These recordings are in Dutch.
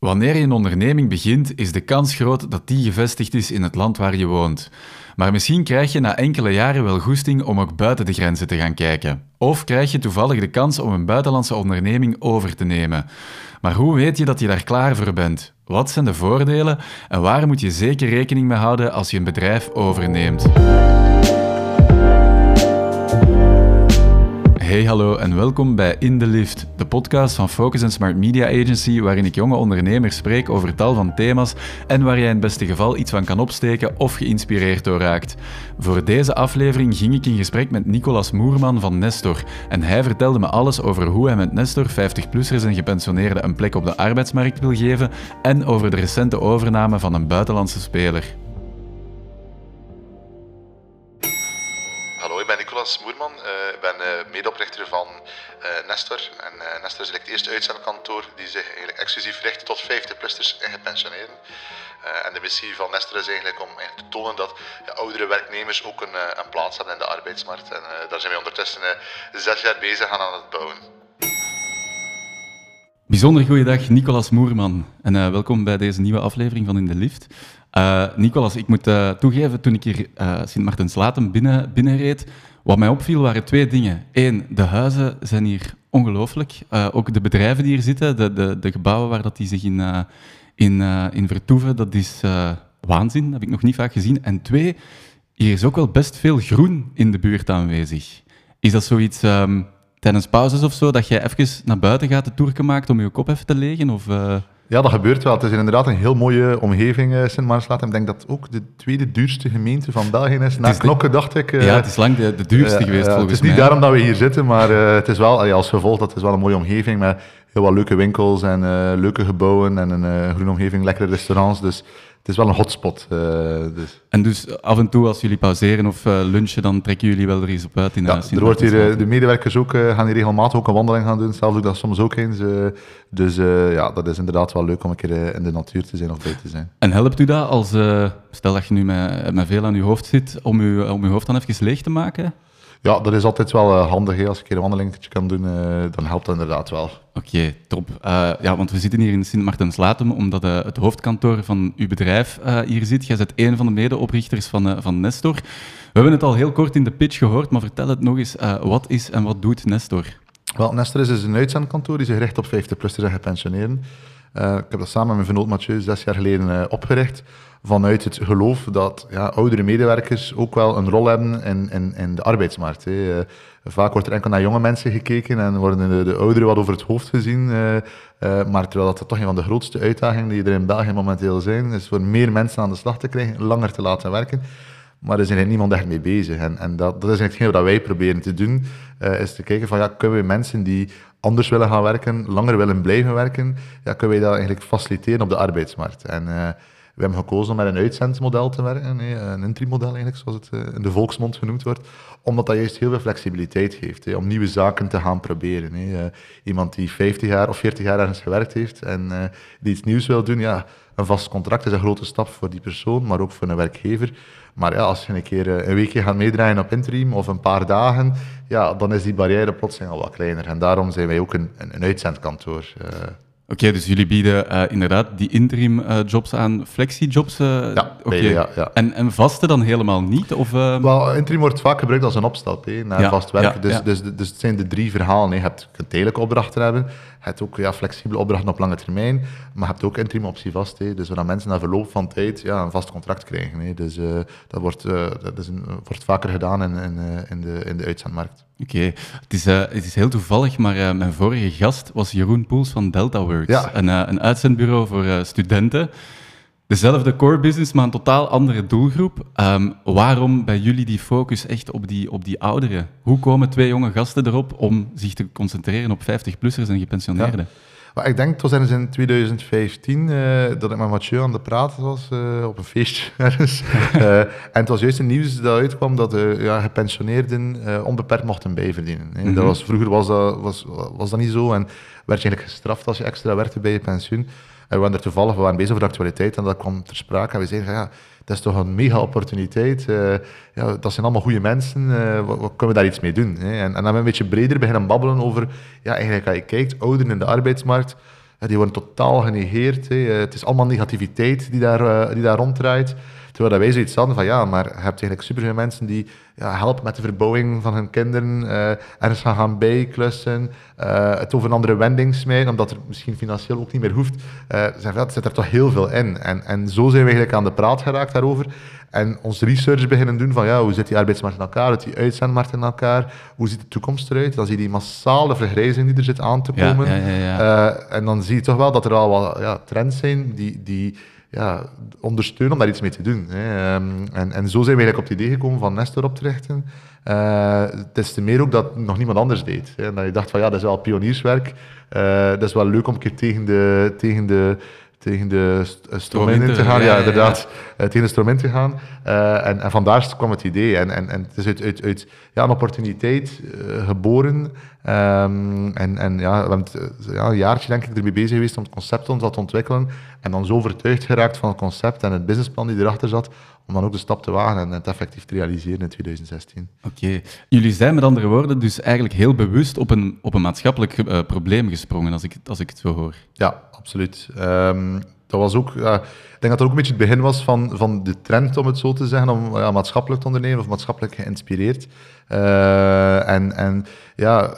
Wanneer je een onderneming begint, is de kans groot dat die gevestigd is in het land waar je woont. Maar misschien krijg je na enkele jaren wel goesting om ook buiten de grenzen te gaan kijken. Of krijg je toevallig de kans om een buitenlandse onderneming over te nemen. Maar hoe weet je dat je daar klaar voor bent? Wat zijn de voordelen en waar moet je zeker rekening mee houden als je een bedrijf overneemt? Hey, hallo en welkom bij In the Lift, de podcast van Focus Smart Media Agency, waarin ik jonge ondernemers spreek over tal van thema's en waar jij in het beste geval iets van kan opsteken of geïnspireerd door raakt. Voor deze aflevering ging ik in gesprek met Nicolas Moerman van Nestor en hij vertelde me alles over hoe hij met Nestor 50-plussers en gepensioneerden een plek op de arbeidsmarkt wil geven en over de recente overname van een buitenlandse speler. Hallo, ik ben Nicolas Moerman. Uh, ik ben uh, medeoprichter van uh, Nestor. En Nestor is het eerste uitzendkantoor die zich eigenlijk exclusief richt tot 50-plussers en gepensioneerden. en de missie van Nestor is eigenlijk om te tonen dat oudere werknemers ook een, een, plaats hebben in de arbeidsmarkt. En daar zijn we ondertussen zes jaar bezig aan, aan het bouwen. Bijzonder goeiedag, Nicolas Moerman. En welkom bij deze nieuwe aflevering van In de Lift. Nicolas, ik moet toegeven, toen ik hier Sint Martens-Latem binnen, binnenreed, wat mij opviel waren twee dingen. Eén, de huizen zijn hier ongelooflijk. ook de bedrijven die hier zitten, de, de, de gebouwen waar dat die zich in, in, in vertoeven, dat is waanzin. Dat heb ik nog niet vaak gezien. En twee, hier is ook wel best veel groen in de buurt aanwezig. Is dat zoiets um, tijdens pauzes of zo, dat jij even naar buiten gaat, de tour maakt om je kop even te legen? Of, ja, dat gebeurt wel. Het is inderdaad een heel mooie omgeving, uh, sint Maarslaat. Ik denk dat het ook de tweede duurste gemeente van België is. Na Knokke, dacht ik. Uh, ja, het is lang de, de duurste geweest, volgens mij. Het is niet daarom dat we hier zitten, maar het is wel, als gevolg dat het is wel een mooie omgeving met heel wat leuke winkels en leuke gebouwen en een groene omgeving, lekkere restaurants. Dus het is wel een hotspot. Uh, dus. En dus af en toe als jullie pauzeren of lunchen, dan trekken jullie wel er eens op uit in ja, er wordt hier, De medewerkers ook, gaan hier regelmatig ook een wandeling gaan doen. Zelf doe ik dat soms ook eens. dus ja, dat is inderdaad wel leuk om een keer in de natuur te zijn of buiten te zijn. En helpt u dat als, stel dat je nu met, met veel aan je hoofd zit, om je, om je hoofd dan even leeg te maken? Ja, dat is altijd wel uh, handig. Hè. Als ik een wandeling kan doen, uh, dan helpt dat inderdaad wel. Oké, top. Uh, ja, want we zitten hier in Sint Martens-Latem omdat het hoofdkantoor van uw bedrijf hier zit. Jij bent een van de medeoprichters van, van Nestor. We hebben het al heel kort in de pitch gehoord, maar vertel het nog eens. wat is en wat doet Nestor? Wel, Nestor is dus een uitzendkantoor die zich richt op 50-plussers en gepensioneerden. ik heb dat samen met mijn vernoot Mathieu zes jaar geleden opgericht vanuit het geloof dat ja, oudere medewerkers ook wel een rol hebben in, in, in de arbeidsmarkt. Hè. Eh, vaak wordt er enkel naar jonge mensen gekeken en worden de, de ouderen wat over het hoofd gezien. Uh, uh, maar terwijl dat toch een van de grootste uitdagingen die er in België momenteel zijn, is voor meer mensen aan de slag te krijgen, langer te laten werken. Maar er is eigenlijk niemand echt mee bezig. En, en dat, dat is hetgeen wat wij proberen te doen, is te kijken van ja, kunnen we mensen die anders willen gaan werken, langer willen blijven werken, ja, kunnen wij dat eigenlijk faciliteren op de arbeidsmarkt. En we hebben gekozen om met een uitzendmodel te werken, een interim-model eigenlijk, zoals het eh, in de volksmond genoemd wordt, omdat dat juist heel veel flexibiliteit geeft, om nieuwe zaken te gaan proberen. Eh, iemand die 50 jaar of 40 jaar ergens gewerkt heeft en eh, die iets nieuws wil doen, ja, een vast contract is een grote stap voor die persoon, maar ook voor een werkgever. Maar ja, als je een keer een weekje gaat meedraaien op interim of een paar dagen, ja, dan is die barrière plotseling al wat kleiner. En daarom zijn wij ook een, een, uitzendkantoor. Oké, dus jullie bieden uh, inderdaad die interim uh, jobs aan, flexi-jobs? Uh, ja, okay. ja, ja, En, en vaste dan helemaal niet? Of, Wel, interim wordt vaak gebruikt als een opstap hè, naar vast werk. dus, dus, dus, het zijn de drie verhalen. Hè. Je hebt een tijdelijke opdrachten hebben, je hebt ook ja, flexibele opdrachten op lange termijn, maar je hebt ook interim optie vast. Hè. Dus waar mensen na verloop van tijd ja, een vast contract krijgen. Hè. Dus dat, wordt, dat is een, wordt vaker gedaan in, in, in, de, in de uitzendmarkt. Oké, het, is, uh, het is heel toevallig, maar uh, mijn vorige gast was Jeroen Poels van DeltaWorks. Ja. Een, uh, een uitzendbureau voor studenten. Dezelfde core business, maar een totaal andere doelgroep. Um, waarom bij jullie die focus echt op die, op die ouderen? Hoe komen twee jonge gasten erop om zich te concentreren op 50-plussers en gepensioneerden? Ja. Maar ik denk, het was in 2015 uh, dat ik met Mathieu aan de praten was uh, op een feestje ergens. uh, en het was juist een nieuws dat uitkwam dat ja, gepensioneerden onbeperkt mochten bijverdienen. Mm -hmm. dat was, vroeger was dat, was, was dat niet zo en werd je eigenlijk gestraft als je extra werkte bij je pensioen. En we waren er toevallig, we waren bezig over de actualiteit en dat kwam ter sprake. En we zeiden, ja, dat is toch een mega opportuniteit. Uh, ja, dat zijn allemaal goede mensen. Uh, wat, wat, kunnen we daar iets mee doen? Hè? En, en dan hebben we een beetje breder beginnen babbelen over, ja, eigenlijk als je kijkt, ouderen in de arbeidsmarkt, die worden totaal genegeerd. Hè. Het is allemaal negativiteit die daar, die daar ronddraait. Terwijl dat wij zoiets hadden van ja, maar je hebt eigenlijk superveel mensen die ja, helpen met de verbouwing van hun kinderen, uh, ergens gaan gaan bijklussen, uh, het over een andere wending smijten, omdat er misschien financieel ook niet meer hoeft. Uh, zijn, ja, zit er toch heel veel in. En, en zo zijn we eigenlijk aan de praat geraakt daarover. En ons research beginnen doen van ja, hoe zit die arbeidsmarkt in elkaar, hoe zit die uitzendmarkt in elkaar, hoe ziet de toekomst eruit. Dan zie je die massale vergrijzing die er zit aan te komen. Ja, ja, ja, en dan zie je toch wel dat er al wat trends zijn die, die ja, ondersteunen om daar iets mee te doen. Hè. Ehm, en, en zo zijn we eigenlijk op het idee gekomen van Nestor op te richten. Uh, het is te meer ook dat nog niemand anders deed. Hè. En dat je dacht van ja, dat is wel pionierswerk. Uh, dat is wel leuk om een keer tegen de, tegen de tegen de eh, stroom in te gaan. Ja, inderdaad. Ja. tegen de stroom in te gaan. Uh, en, en vandaar kwam het idee. En, en, en het is uit, uit, uit ja, een opportuniteit geboren. Um, en, en ja, we hebben ja, een jaartje denk ik ermee bezig geweest om het concept ons te ontwikkelen. En dan zo overtuigd geraakt van het concept en het businessplan die erachter zat, om dan ook de stap te wagen en het effectief te realiseren in 2016. Oké. Jullie zijn met andere woorden dus eigenlijk heel bewust op een, op een maatschappelijk uh, probleem gesprongen, als ik, als ik het zo hoor. Ja, absoluut. Um, dat was ook, uh, ik denk dat dat ook een beetje het begin was van, van de trend, om het zo te zeggen, om ja, maatschappelijk te ondernemen of maatschappelijk geïnspireerd. Uh, en, en ja,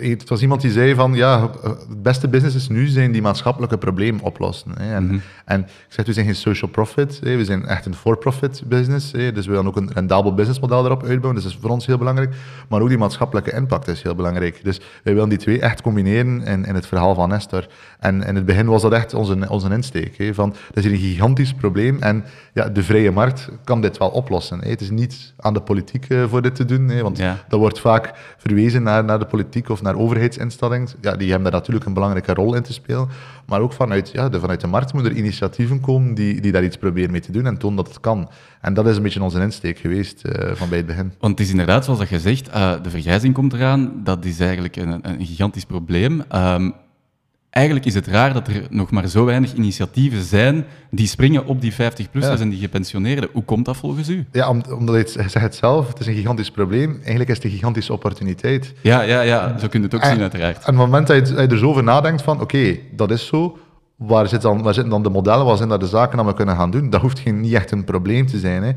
het was iemand die zei van, ja, het beste businesses nu zijn die maatschappelijke probleem oplossen. Hè. En, mm -hmm. en ik zeg, we zijn geen social profit, hè. we zijn echt een for-profit business. Hè. Dus we willen ook een rendabel businessmodel erop uitbouwen, dus dat is voor ons heel belangrijk. Maar ook die maatschappelijke impact is heel belangrijk. Dus wij willen die twee echt combineren in, in het verhaal van Nestor. En in het begin was dat echt onze, onze insteek. Hè. Van, dat is een gigantisch probleem en ja, de vrije markt kan dit wel oplossen. Hè. Het is niet aan de politiek uh, voor dit te doen, hè, want ja. dat wordt vaak verwezen naar, naar de politiek of naar overheidsinstellingen. Ja, die hebben daar natuurlijk een belangrijke rol in te spelen. Maar ook vanuit, ja, de, vanuit de markt moeten er initiatieven komen die, die daar iets proberen mee te doen en tonen dat het kan. En dat is een beetje onze insteek geweest uh, van bij het begin. Want het is inderdaad, zoals je zegt, uh, de vergrijzing komt eraan. Dat is eigenlijk een, een gigantisch probleem. Um, eigenlijk is het raar dat er nog maar zo weinig initiatieven zijn die springen op die 50-plussers en die gepensioneerden. Hoe komt dat volgens u? Ja, omdat je zegt het zelf, het is een gigantisch probleem. Eigenlijk is het een gigantische opportuniteit. Ja, ja, ja zo kun je het ook zien uiteraard. En op het moment dat je, er zo over nadenkt van, oké, dat is zo, waar, zit dan, waar zitten dan de modellen, waar zijn daar de zaken dat we kunnen gaan doen? Dat hoeft geen, niet echt een probleem te zijn. Hè.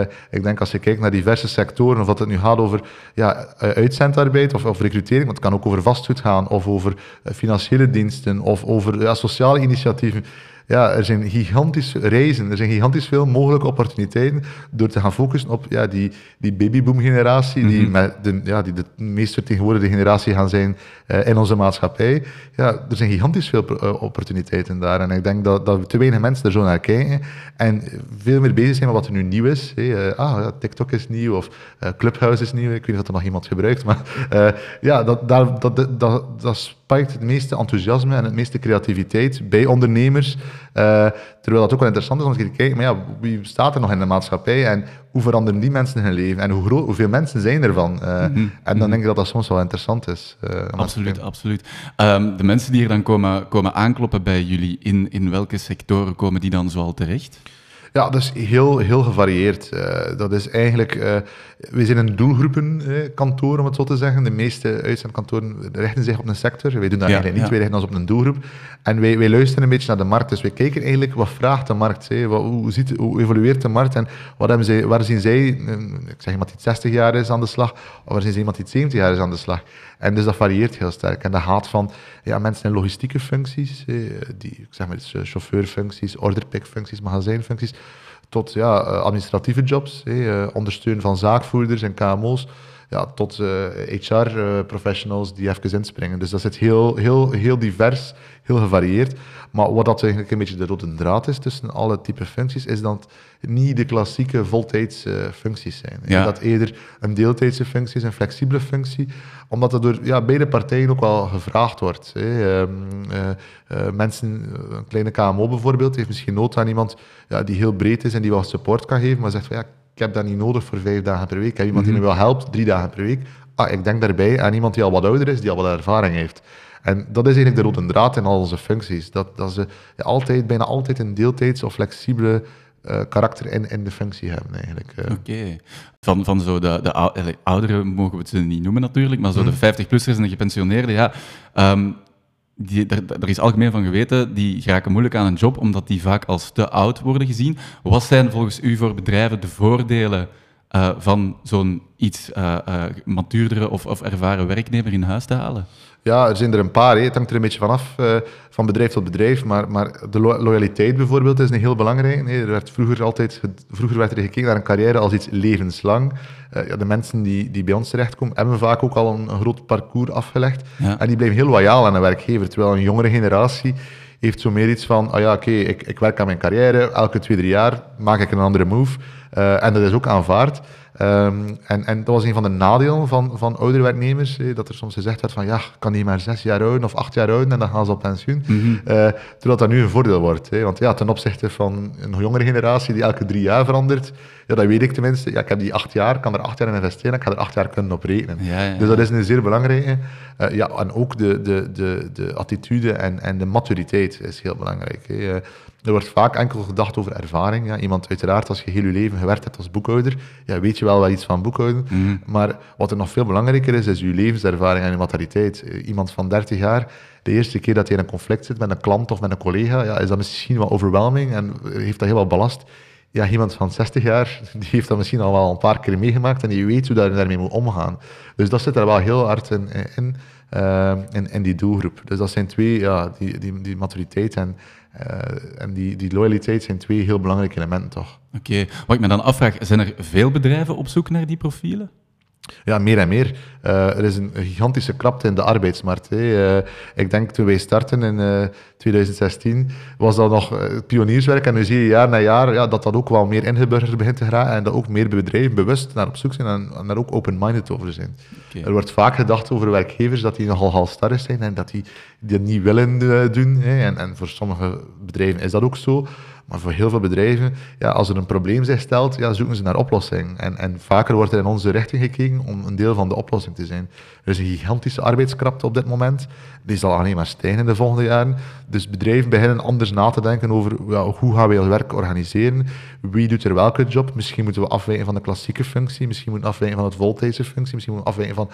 Uh, ik denk als je kijkt naar diverse sectoren, of wat het nu gaat over ja, eh, uitzendarbeid of, of recrutering, want het kan ook over vastgoed gaan, of over eh, financiële diensten, of over ja, sociale initiatieven ja, er zijn gigantisch reizen, er zijn gigantisch veel mogelijke opportuniteiten door te gaan focussen op ja, die, die babyboom-generatie, die, mhm. met de, ja, die de meest vertegenwoordigde generatie gaan zijn uh, in onze maatschappij. Ja, er zijn gigantisch veel uh, opportuniteiten daar. En ik denk dat, dat te weinig mensen er zo naar kijken en veel meer bezig zijn met wat er nu nieuw is. Hey, uh, ah, ja, TikTok is nieuw of Clubhouse is nieuw. Ik weet niet of er nog iemand gebruikt, maar ja, dat, dat, dat, dat, dat het meeste enthousiasme en het meeste creativiteit bij ondernemers. Uh, terwijl dat ook wel interessant is om te kijken, maar ja, wie staat er nog in de maatschappij en hoe veranderen die mensen hun leven en hoe groot, hoeveel mensen zijn ervan? Uh, mm -hmm. En dan mhm. denk ik dat dat soms wel interessant is. Uh, absoluut, absoluut. Um, de mensen die hier dan komen, komen aankloppen bij jullie, in, in welke sectoren komen die dan zoal terecht? Ja, dat is heel, heel gevarieerd. Uh, dat is eigenlijk, uh, we zijn een doelgroepenkantoor, om het zo te zeggen. De meeste uitzendkantoren richten zich op een sector. Wij doen dat eigenlijk niet, wij richten ons op een doelgroep. En wij, wij luisteren een beetje naar de markt. Dus wij kijken eigenlijk, wat vraagt de markt? Hè? Wat, hoe, ziet, hoe evolueert de markt? En wat hebben zij, waar zien zij, ik zeg iemand die 60 jaar is aan de slag, of waar zien zij iemand die 70 jaar is aan de slag? En dus dat varieert heel sterk. En dat gaat van ja, mensen in logistieke functies, eh, die, ik zeg maar, chauffeurfuncties, orderpickfuncties, magazijnfuncties, tot ja, eh, administratieve jobs, eh, ondersteunen van zaakvoerders en KMO's, ja, tot HR-professionals eh, die even inspringen. Dus dat zit heel, heel, heel divers, heel gevarieerd. Maar wat dat eigenlijk een beetje de rode draad is tussen alle type functies, is dat het niet de klassieke voltijdse functies zijn. Ja. Dat eerder een deeltijdse functie is, een flexibele functie, omdat dat door ja, beide partijen ook wel gevraagd wordt. Hè. Um, uh, mensen, een kleine KMO bijvoorbeeld, heeft misschien nood aan iemand ja, die heel breed is en die wel support kan geven, maar zegt van ja, ik heb dat niet nodig voor vijf dagen per week. Ik heb iemand die mhm. me wel helpt, drie dagen per week. Ah, ik denk daarbij aan iemand die al wat ouder is, die al wat ervaring heeft. En dat is eigenlijk de rode draad in al onze functies. Dat, dat ze altijd, bijna altijd een deeltijds of flexibele uh, karakter in, in de functie hebben eigenlijk. Uh. Oké. Van, van zo de, de ouderen mogen we het ze niet noemen natuurlijk, maar zo de 50-plussers mhm. en de gepensioneerden, ja. Um, die, er, is algemeen van geweten, die geraken moeilijk aan een job omdat die vaak als te oud worden gezien. Wat zijn volgens u voor bedrijven de voordelen uh, van zo'n iets uh, matuurdere of, of, ervaren werknemer in huis te halen? Ja, er zijn er een paar. Hè. Het hangt er een beetje vanaf, van bedrijf tot bedrijf. Maar, maar de loyaliteit bijvoorbeeld is een heel belangrijk. Er werd vroeger, altijd, vroeger werd er gekeken naar een carrière als iets levenslang. Ja, de mensen die, die bij ons terechtkomen, hebben vaak ook al een, een groot parcours afgelegd. Ja. En die blijven heel loyaal aan een werkgever. Terwijl een jongere generatie heeft zo meer iets van, oh ja, oké, ik, ik werk aan mijn carrière. Elke twee, drie jaar maak ik een andere move. Uh, en dat is ook aanvaard. Um, en, en dat was een van de nadelen van, van oudere werknemers, dat er soms gezegd werd van ja, kan die maar zes jaar oud of acht jaar oud en dan gaan ze op pensioen. Mm -hmm. uh, terwijl dat nu een voordeel wordt. Want ja, ten opzichte van een jongere generatie die elke drie jaar verandert, ja, dat weet ik tenminste. Ja, ik heb die acht jaar, kan er acht jaar in investeren, ik ga er acht jaar kunnen op rekenen. Ja, ja, dus dat is een zeer belangrijke. Uh, ja, en ook de, de, de, de attitude en, en de maturiteit is heel belangrijk. Hè. Er wordt vaak enkel gedacht over ervaring. Ja, iemand, uiteraard, als je heel je leven gewerkt hebt als boekhouder, ja, weet je wel wel iets van boekhouden. Mm. Maar wat er nog veel belangrijker is, is je levenservaring en je maturiteit. Eh, iemand van 30 jaar, de eerste keer dat hij in een conflict zit met een klant of met een collega, ja, is dat misschien wat overwhelming en heeft dat heel wat belast. Ja, iemand van 60 jaar, die heeft dat misschien al wel een paar keer meegemaakt en die weet hoe hij daarmee moet omgaan. Dus dat zit er wel heel hard in, in, uh, in, in die doelgroep. Dus dat zijn twee, ja, die, die, die maturiteit en, uh, en die, die loyaliteit zijn twee heel belangrijke elementen, toch? Oké. Wat ik me dan afvraag, zijn er veel bedrijven op zoek naar die profielen? Ja, meer en meer. Uh, er is een gigantische krapte in de arbeidsmarkt. Hè. Uh, ik denk toen wij starten in uh, 2016, was dat nog pionierswerk. En nu zie je jaar na jaar ja, dat dat ook wel meer ingeburgerd begint te geraken. En dat ook meer bedrijven bewust naar op zoek zijn en, en daar ook open-minded over zijn. Okay. Er wordt vaak gedacht over werkgevers dat die nogal halstarrig zijn en dat die dat niet willen doen. Hè. En, en voor sommige bedrijven is dat ook zo. Maar voor heel veel bedrijven, ja, als er een probleem zich stelt, ja, zoeken ze naar oplossing. En, en vaker wordt er in onze richting gekeken om een deel van de oplossing te zijn. Er is een gigantische arbeidskrapte op dit moment. Die zal alleen maar stijgen in de volgende jaren. Dus bedrijven beginnen anders na te denken over ja, hoe gaan we ons werk organiseren. Wie doet er welke job? Misschien moeten we afwijken van de klassieke functie. Misschien moeten we afwijken van het voltijdse functie. Misschien moeten we afwijken van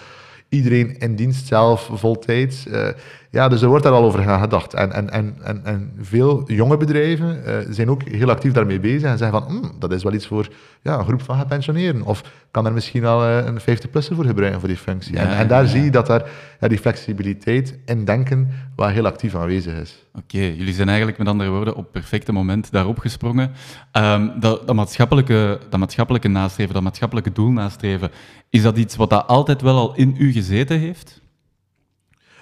iedereen in dienst zelf voltijds. Uh, ja, dus er wordt daar al over gedacht. En, en, en, en, en veel jonge bedrijven uh, zijn ook heel actief daarmee bezig en zeggen van, mm, dat is wel iets voor ja, een groep van gepensioneerden. Of kan er misschien wel uh, een 50-plusser voor gebruiken voor die functie. Ja, en, en, daar ja. zie je dat daar ja, die flexibiliteit in denken wel heel actief aanwezig is. Oké, okay, jullie zijn eigenlijk met andere woorden op het perfecte moment daarop gesprongen. Um, dat, dat, maatschappelijke, dat maatschappelijke nastreven, dat maatschappelijke doel nastreven, is dat iets wat dat altijd wel al in u gezeten heeft?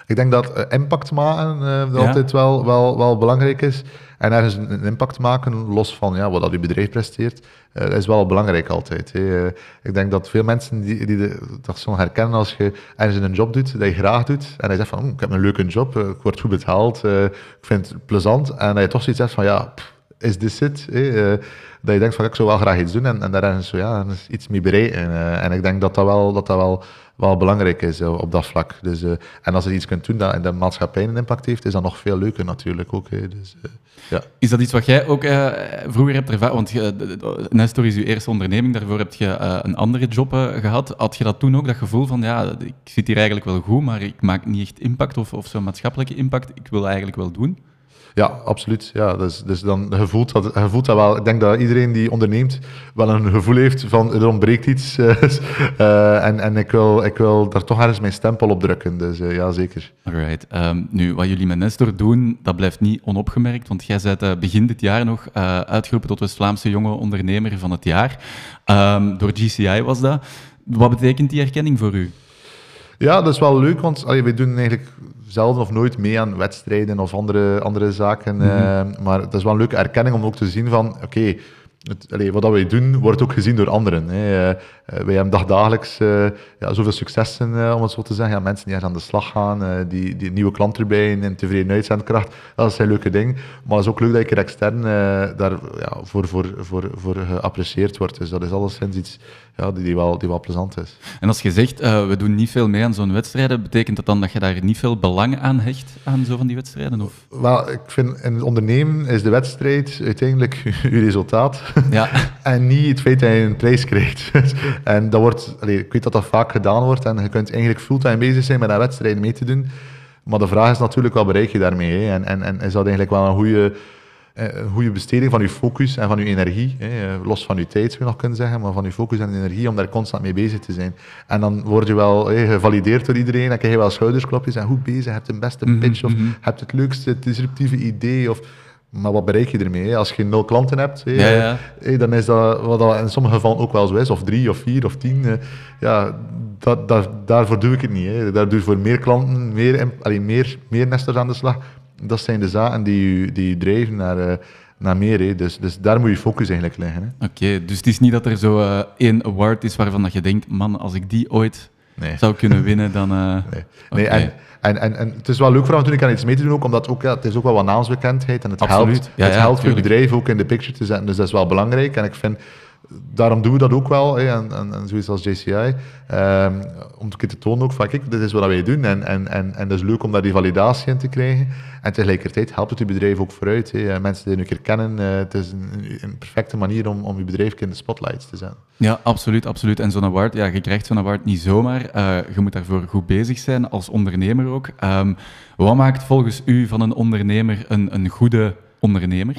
Ik denk dat uh, impact maken uh, ja. altijd wel, wel, wel belangrijk is. En ergens een, een impact maken, los van ja, wat dat uw bedrijf presteert, uh, is wel belangrijk altijd. Hè. ik denk dat veel mensen die, die de, dat zo herkennen als je ergens een job doet, dat je graag doet, en je zegt van, ik heb een leuke job, ik word goed betaald, ik vind het plezant, en dat je toch zoiets hebt van, ja, pff, is this it? Hè? dat je denkt van, ik zou wel graag iets doen, en, en daar ergens zo, ja, iets mee bereiken. en ik denk dat dat wel, dat dat wel wel belangrijk is uh, op dat vlak. Dus, uh, en als je iets kunt doen dat in de maatschappij een impact heeft, is dat nog veel leuker natuurlijk ook. Dus, uh, ja. Is dat iets wat jij ook vroeger hebt ervaren? Want Nestor is je eerste onderneming, daarvoor heb je een andere job gehad. Had je dat toen ook, dat gevoel van, ja, ik zit hier eigenlijk wel goed, maar ik maak niet echt impact of, of zo'n maatschappelijke impact, ik wil eigenlijk wel doen? Ja, absoluut. Ja, dus, dus dan, je, voelt dat, je voelt dat wel. Ik denk dat iedereen die onderneemt wel een gevoel heeft van er ontbreekt iets. uh, en en ik, wil, ik wil daar toch ergens mijn stempel op drukken. Dus uh, ja, zeker. Alright. Um, nu, wat jullie met Nestor doen, dat blijft niet onopgemerkt. Want jij bent uh, begin dit jaar nog uitgeroepen tot West-Vlaamse jonge ondernemer van het jaar. Um, door GCI was dat. Wat betekent die erkenning voor u? Ja, dat is wel leuk, want allee, wij doen eigenlijk zelden of nooit mee aan wedstrijden of andere, andere zaken. Mm -hmm. uh, maar het is wel een leuke erkenning om ook te zien van, oké, okay, wat dat wij doen, wordt ook gezien door anderen. Hè. Uh, wij hebben dagdagelijks uh, ja, zoveel successen, uh, om het zo te zeggen. Ja, mensen die er aan de slag gaan, die, die nieuwe klanten erbij en tevreden uitzendkracht. Dat zijn leuke dingen. Maar het is ook leuk dat ik er extern daar ja, voor, voor, voor, voor geapprecieerd wordt. Dus dat is alleszins iets ja, die, die, wel, die wel plezant is. En als je zegt, we doen niet veel mee aan zo'n wedstrijden, betekent dat dan dat je daar niet veel belang aan hecht, aan zo van die wedstrijden? Of? Wel, ik vind in het ondernemen is de wedstrijd uiteindelijk je resultaat. Ja. en niet het feit dat je een prijs krijgt. en dat wordt, allee, ik weet dat dat vaak gedaan wordt en je kunt eigenlijk fulltime bezig zijn met een wedstrijd mee te doen. Maar de vraag is natuurlijk, wat bereik je daarmee? Hè? En, en, en is dat eigenlijk wel een goede, een goede besteding van je focus en van je energie? Hè? Eh, los van je tijd, zou je nog kunnen zeggen, maar van je focus en energie om daar constant mee bezig te zijn. En dan word je wel hè, gevalideerd door iedereen, dan krijg je wel schoudersklopjes en goed bezig, je hebt de beste Mhm, pitch of hebt het leukste disruptieve idee of... Maar wat bereik je ermee? Als je nul klanten hebt, hè, Ja, dan is dat, wat dat in sommige gevallen ook wel zo is, of drie of vier of tien. eh, ja, dat, dat, daarvoor doe ik het niet. Hè. Daar doe ik voor meer klanten, meer, allee, meer, meer nesters aan de slag. Dat zijn de zaken die je, die je drijven naar, eh, naar meer. Hè. Dus, dus daar moet je focus eigenlijk liggen. Hè. Oké, dus het is niet dat er zo eh, één award is waarvan dat je denkt, man, als ik die ooit Nee. zou kunnen winnen, dan... eh, Nee, nee en, en, en, en het is wel leuk voor af en toe een keer aan iets mee te doen, ook, omdat ook, ja, het is ook wel wat naamsbekendheid en het Absoluut. helpt, Ja, het ja, helpt je bedrijf ook in de picture te zetten, dus dat is wel belangrijk. En ik vind, daarom doen we dat ook wel, hè, en, en, en zoiets als JCI, ehm, om te tonen ook van, kijk, dit is wat wij doen en, en, en, en dat is leuk om daar die validatie in te krijgen. En tegelijkertijd helpt het je bedrijf ook vooruit. Hè. Eh, Mensen die je een keer kennen, eh, het is een, een perfecte manier om, om je bedrijf in de spotlights te zetten. Ja, absoluut, absoluut. En zo'n award, ja, je krijgt zo'n award niet zomaar. Eh, je moet daarvoor goed bezig zijn, als ondernemer ook. Ehm, wat maakt volgens u van een ondernemer een, een goede ondernemer?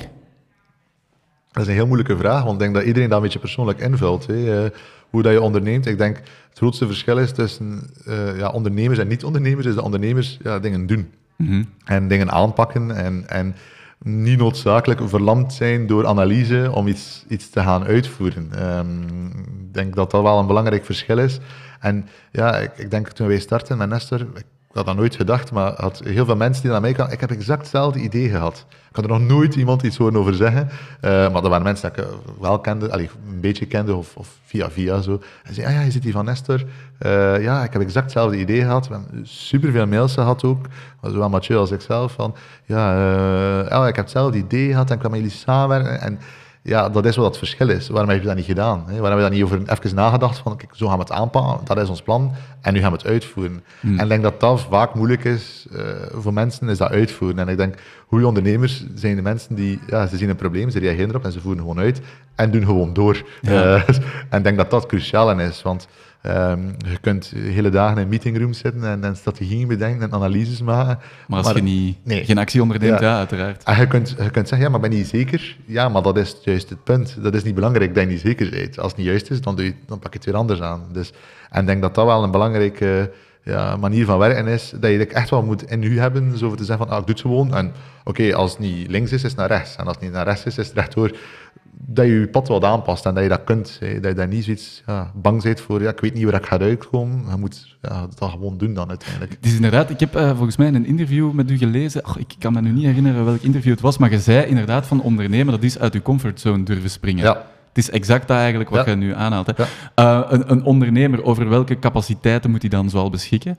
Dat is een heel moeilijke vraag, want ik denk dat iedereen dat een beetje persoonlijk invult. Hè. Eh, hoe dat je onderneemt. Ik denk het grootste verschil is tussen eh, ja, ondernemers en niet-ondernemers, is dat ondernemers ja, dingen doen. Mhm. En dingen aanpakken en, en niet noodzakelijk verlamd zijn door analyse om iets, iets te gaan uitvoeren. Ehm, ik denk dat dat wel een belangrijk verschil is. En ja, ik, ik denk toen wij startten met Nestor, ik had dat nooit gedacht, maar had heel veel mensen die naar mij kwamen, ik heb exact hetzelfde idee gehad. Ik had er nog nooit iemand iets over zeggen, eh, maar er waren mensen die ik eh, wel kende, allee, een beetje kende, of, of via via zo. En zei, ah ja, je zit hier van Nestor. Eh, ja, ik heb exact hetzelfde idee gehad. We hebben superveel mails gehad ook, zowel Mathieu als ik zelf, van ja, oh, ik heb hetzelfde idee gehad en ik kan met jullie samenwerken. En ja, dat is wat het verschil is. Waarom heb je dat niet gedaan? Hè? Waarom heb je daar niet over even nagedacht van, kijk, zo gaan we het aanpakken, dat is ons plan, en nu gaan we het uitvoeren. En ik denk dat dat vaak moeilijk is eh, voor mensen, is dat uitvoeren. En ik denk, goede ondernemers zijn de mensen die, ja, ze zien een probleem, ze reageren erop en ze voeren gewoon uit en doen gewoon door. Ja. Eh, en ik denk dat dat cruciaal in is, want ehm, je kunt hele dagen in meetingrooms zitten en, en strategieën bedenken en analyses maken. Maar als je niet, nee. geen actie onderneemt, ja, Ja. uiteraard. En je kunt, je kunt zeggen, ja, maar ben je niet zeker? Ja, maar dat is juist het punt. Dat is niet belangrijk dat je niet zeker bent. Als het niet juist is, dan, doe je, dan pak je het weer anders aan. Dus, en ik denk dat dat wel een belangrijke ja, manier van werken is, dat je het echt wel moet in je hebben, zo te zeggen van, ah, ik doe het gewoon. En oké, als het niet links is, is het naar rechts. En als het niet naar rechts is, is het rechtdoor. Dat je je pad wat aanpast en dat je dat kunt. Hè. Dat je daar niet zoiets ja, bang bent voor, ja, ik weet niet waar ik ga uitkomen. Je moet ja, dat gewoon doen dan uiteindelijk. Het is inderdaad, ik heb eh, volgens mij in een interview met u gelezen, ach, ik kan me nu niet herinneren welk interview het was, maar je zei inderdaad van ondernemen, dat is uit uw comfortzone durven springen. Ja. Het is exact dat eigenlijk wat je nu aanhaalt. Hè. Eh, een, een ondernemer, over welke capaciteiten moet hij dan zoal beschikken?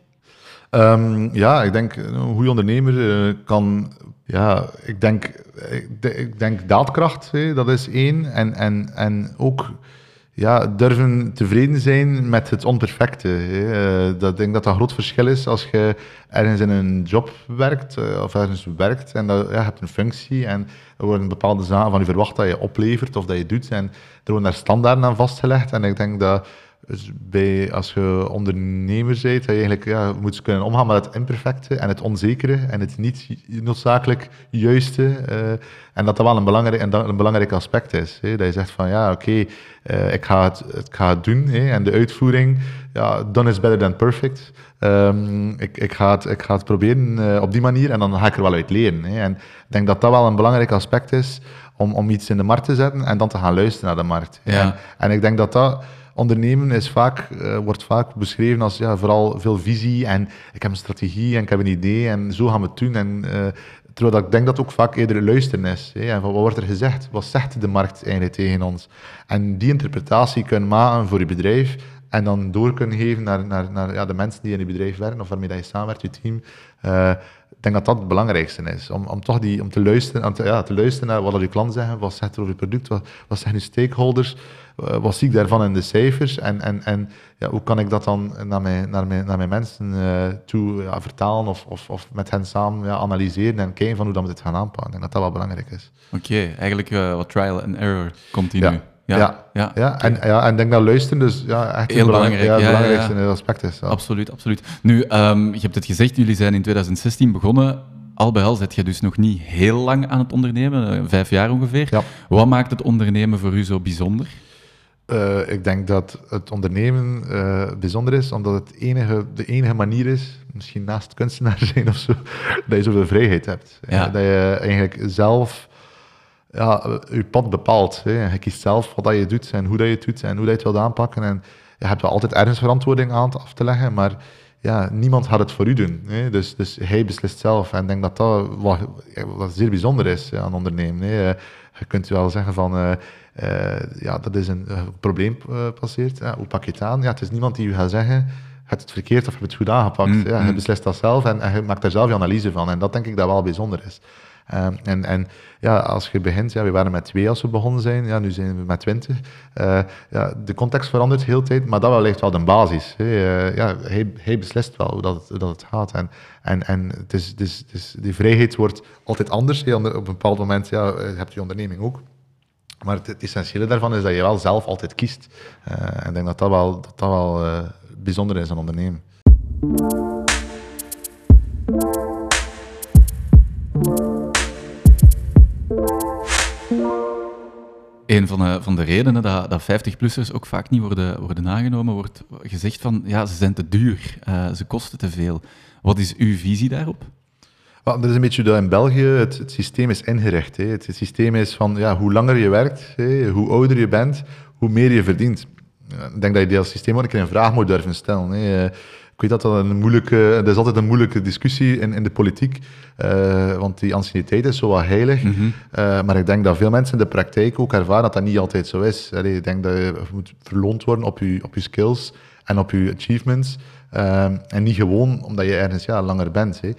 Ehm, ja, ik denk een goede ondernemer eh, kan. Ja, ik denk, ik, de- ik denk daadkracht, hè, dat is één. En, en, en ook ja, durven tevreden zijn met het onperfecte. Hè. Eh, dat, ik denk dat dat een groot verschil is als je ergens in een job werkt eh, of ergens werkt en dat, ja, je hebt een functie en er worden bepaalde zaken van je verwacht dat je oplevert of dat je doet en er worden daar standaarden aan vastgelegd. En ik denk dat dus bij, als je ondernemer bent, dat je eigenlijk ja, moet kunnen omgaan met het imperfecte en het onzekere en het niet noodzakelijk juiste. eh, en dat dat wel een belangrijk, en een belangrijk aspect is. Hè? Dat je zegt van ja, oké, eh, ik, ga het, ik ga het doen. Hè? En de uitvoering, ja, done is better than perfect. Ehm, ik, ik, ga het, ik ga het proberen eh, op die manier en dan ga ik er wel uit leren. Hè? En ik denk dat dat wel een belangrijk aspect is om, om iets in de markt te zetten en dan te gaan luisteren naar de markt. Ja. En, en ik denk dat dat ondernemen is vaak, eh, wordt vaak beschreven als ja, vooral veel visie en ik heb een strategie en ik heb een idee en zo gaan we het doen. En, eh, terwijl dat ik denk dat ook vaak eerder luisteren is. Hè, en wat wordt er gezegd? Wat zegt de markt eigenlijk tegen ons? En die interpretatie kunnen maken voor je bedrijf en dan door kunnen geven naar, naar, naar ja, de mensen die in je bedrijf werken of waarmee dat je samenwerkt, je team. Eh, ik denk dat dat het belangrijkste is. Om, om toch die, om te, luisteren, ja, te luisteren naar wat je klanten zeggen, wat zegt er over je product, wat, wat zeggen je stakeholders, eh, wat zie ik daarvan in de cijfers en, en, en ja, hoe kan ik dat dan naar mijn, naar mijn, naar mijn mensen eh, toe ja, vertalen of, of, of met hen samen ja, analyseren en kijken van hoe dat we dit gaan aanpakken. Ik denk dat dat wel belangrijk is. Oké, eigenlijk eh, wat trial and error continu. Ja. Ja, Ja. ja. Ja, en, ja, en denk dat luisteren dus ja, echt Heel belangrijk, belangrijk, ja, het ja, ja, belangrijkste aspect is. Absoluut, absoluut. Nu, ehm, je hebt het gezegd, jullie zijn in 2016 begonnen. Al bij al zit je dus nog niet heel lang aan het ondernemen, eh, vijf jaar ongeveer. Ja. Wat maakt het ondernemen voor u zo bijzonder? Eh, ik denk dat het ondernemen eh, bijzonder is, omdat het enige, de enige manier is, misschien naast kunstenaar zijn of zo, dat je zoveel vrijheid hebt. Ja. Eh, dat je eigenlijk zelf ja, je pad bepaalt. Hè. Je kiest zelf wat dat je doet en hoe dat je het doet en hoe dat je het wilt aanpakken. En je hebt wel altijd ergens verantwoording aan te- af te leggen, maar ja, niemand gaat het voor u doen. Hè. Dus, dus hij beslist zelf. En ik denk dat dat wat, wat zeer bijzonder is aan ondernemen. Hè. Je kunt wel zeggen van, ja, dat is een eh, probleem eh, passeert. Ja, hoe pak je het aan? Ja, het is niemand die u gaat zeggen, je hebt het verkeerd of je hebt het goed aangepakt. Mm, ja, je mm. beslist dat zelf en, en je maakt daar zelf je analyse van. En dat denk ik dat wel bijzonder is. Ehm, en, en ja, als je begint, ja, we waren met twee als we begonnen zijn, ja, nu zijn we met twintig. Eh, ja, de context verandert heel de tijd, maar dat wel ligt wel de basis. Hè. Eh, ja, hij, hij beslist wel hoe dat, hoe dat het gaat. En, en, en het is, het is, het is, die vrijheid wordt altijd anders. Op een bepaald moment ja, eh, heb je je onderneming ook. Maar het, het essentiële daarvan is dat je wel zelf altijd kiest. Eh, en ik denk dat dat wel, dat dat wel eh, bijzonder is aan ondernemen. Een van de, van de redenen dat, dat 50-plussers ook vaak niet worden, worden aangenomen, wordt gezegd van ja, ze zijn te duur, eh, ze kosten te veel. Wat is uw visie daarop? Dat is een beetje dat in België het, het systeem is ingericht. Hè. Het, systeem is van ja, hoe langer je werkt, hè, hoe ouder je bent, hoe meer je verdient. Ja, ik denk dat je dat systeem ook een keer een vraag moet durven stellen. Hè. Eh, Ik weet dat dat een moeilijke, dat is altijd een moeilijke discussie in, in de politiek, eh, want die anciëniteit is zo wat heilig. Eh, maar ik denk dat veel mensen in de praktijk ook ervaren dat dat niet altijd zo is. Allee, ik denk dat je moet verloond worden op je, op je skills en op je achievements. En niet gewoon omdat je ergens ja, langer bent. Hè.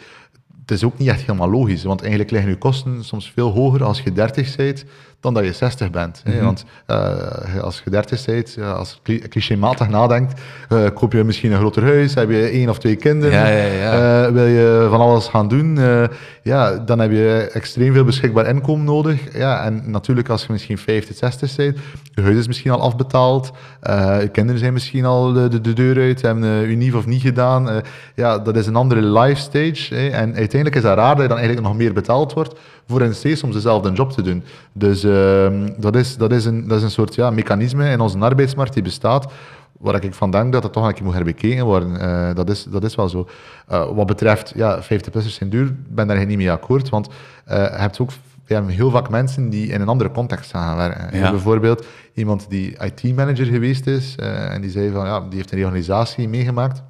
Het is ook niet echt helemaal logisch, want eigenlijk liggen je kosten soms veel hoger als je 30 bent dan dat je 60 bent. Mhm. Want eh, als je 30 bent, ja, als je cli- clichématig nadenkt, eh, koop je misschien een groter huis, heb je één of twee kinderen, Ja, ja, ja. eh, wil je van alles gaan doen, eh, ja, dan heb je extreem veel beschikbaar inkomen nodig. Ja, en natuurlijk als je misschien 50, 60 bent, je huis is misschien al afbetaald, eh, je kinderen zijn misschien al de, de, de deur uit, hebben unief of niet gedaan. Eh, ja, dat is een andere life stage. En uiteindelijk is dat raar dat je dan eigenlijk nog meer betaald wordt voor in steeds om dezelfde job te doen. Dus ehm, dat, is, dat, is een, dat is een soort ja, mechanisme in onze arbeidsmarkt die bestaat, waar ik van denk dat het toch een keer moet herbekeken worden. Eh, dat, is, dat is wel zo. Eh, wat betreft, ja, 50-plussers zijn duur, ben daar niet mee akkoord, want eh, je hebt ook we hebben heel vaak mensen die in een andere context gaan werken. Ja. bijvoorbeeld iemand die IT-manager geweest is en die zei van, ja, die heeft een reorganisatie meegemaakt.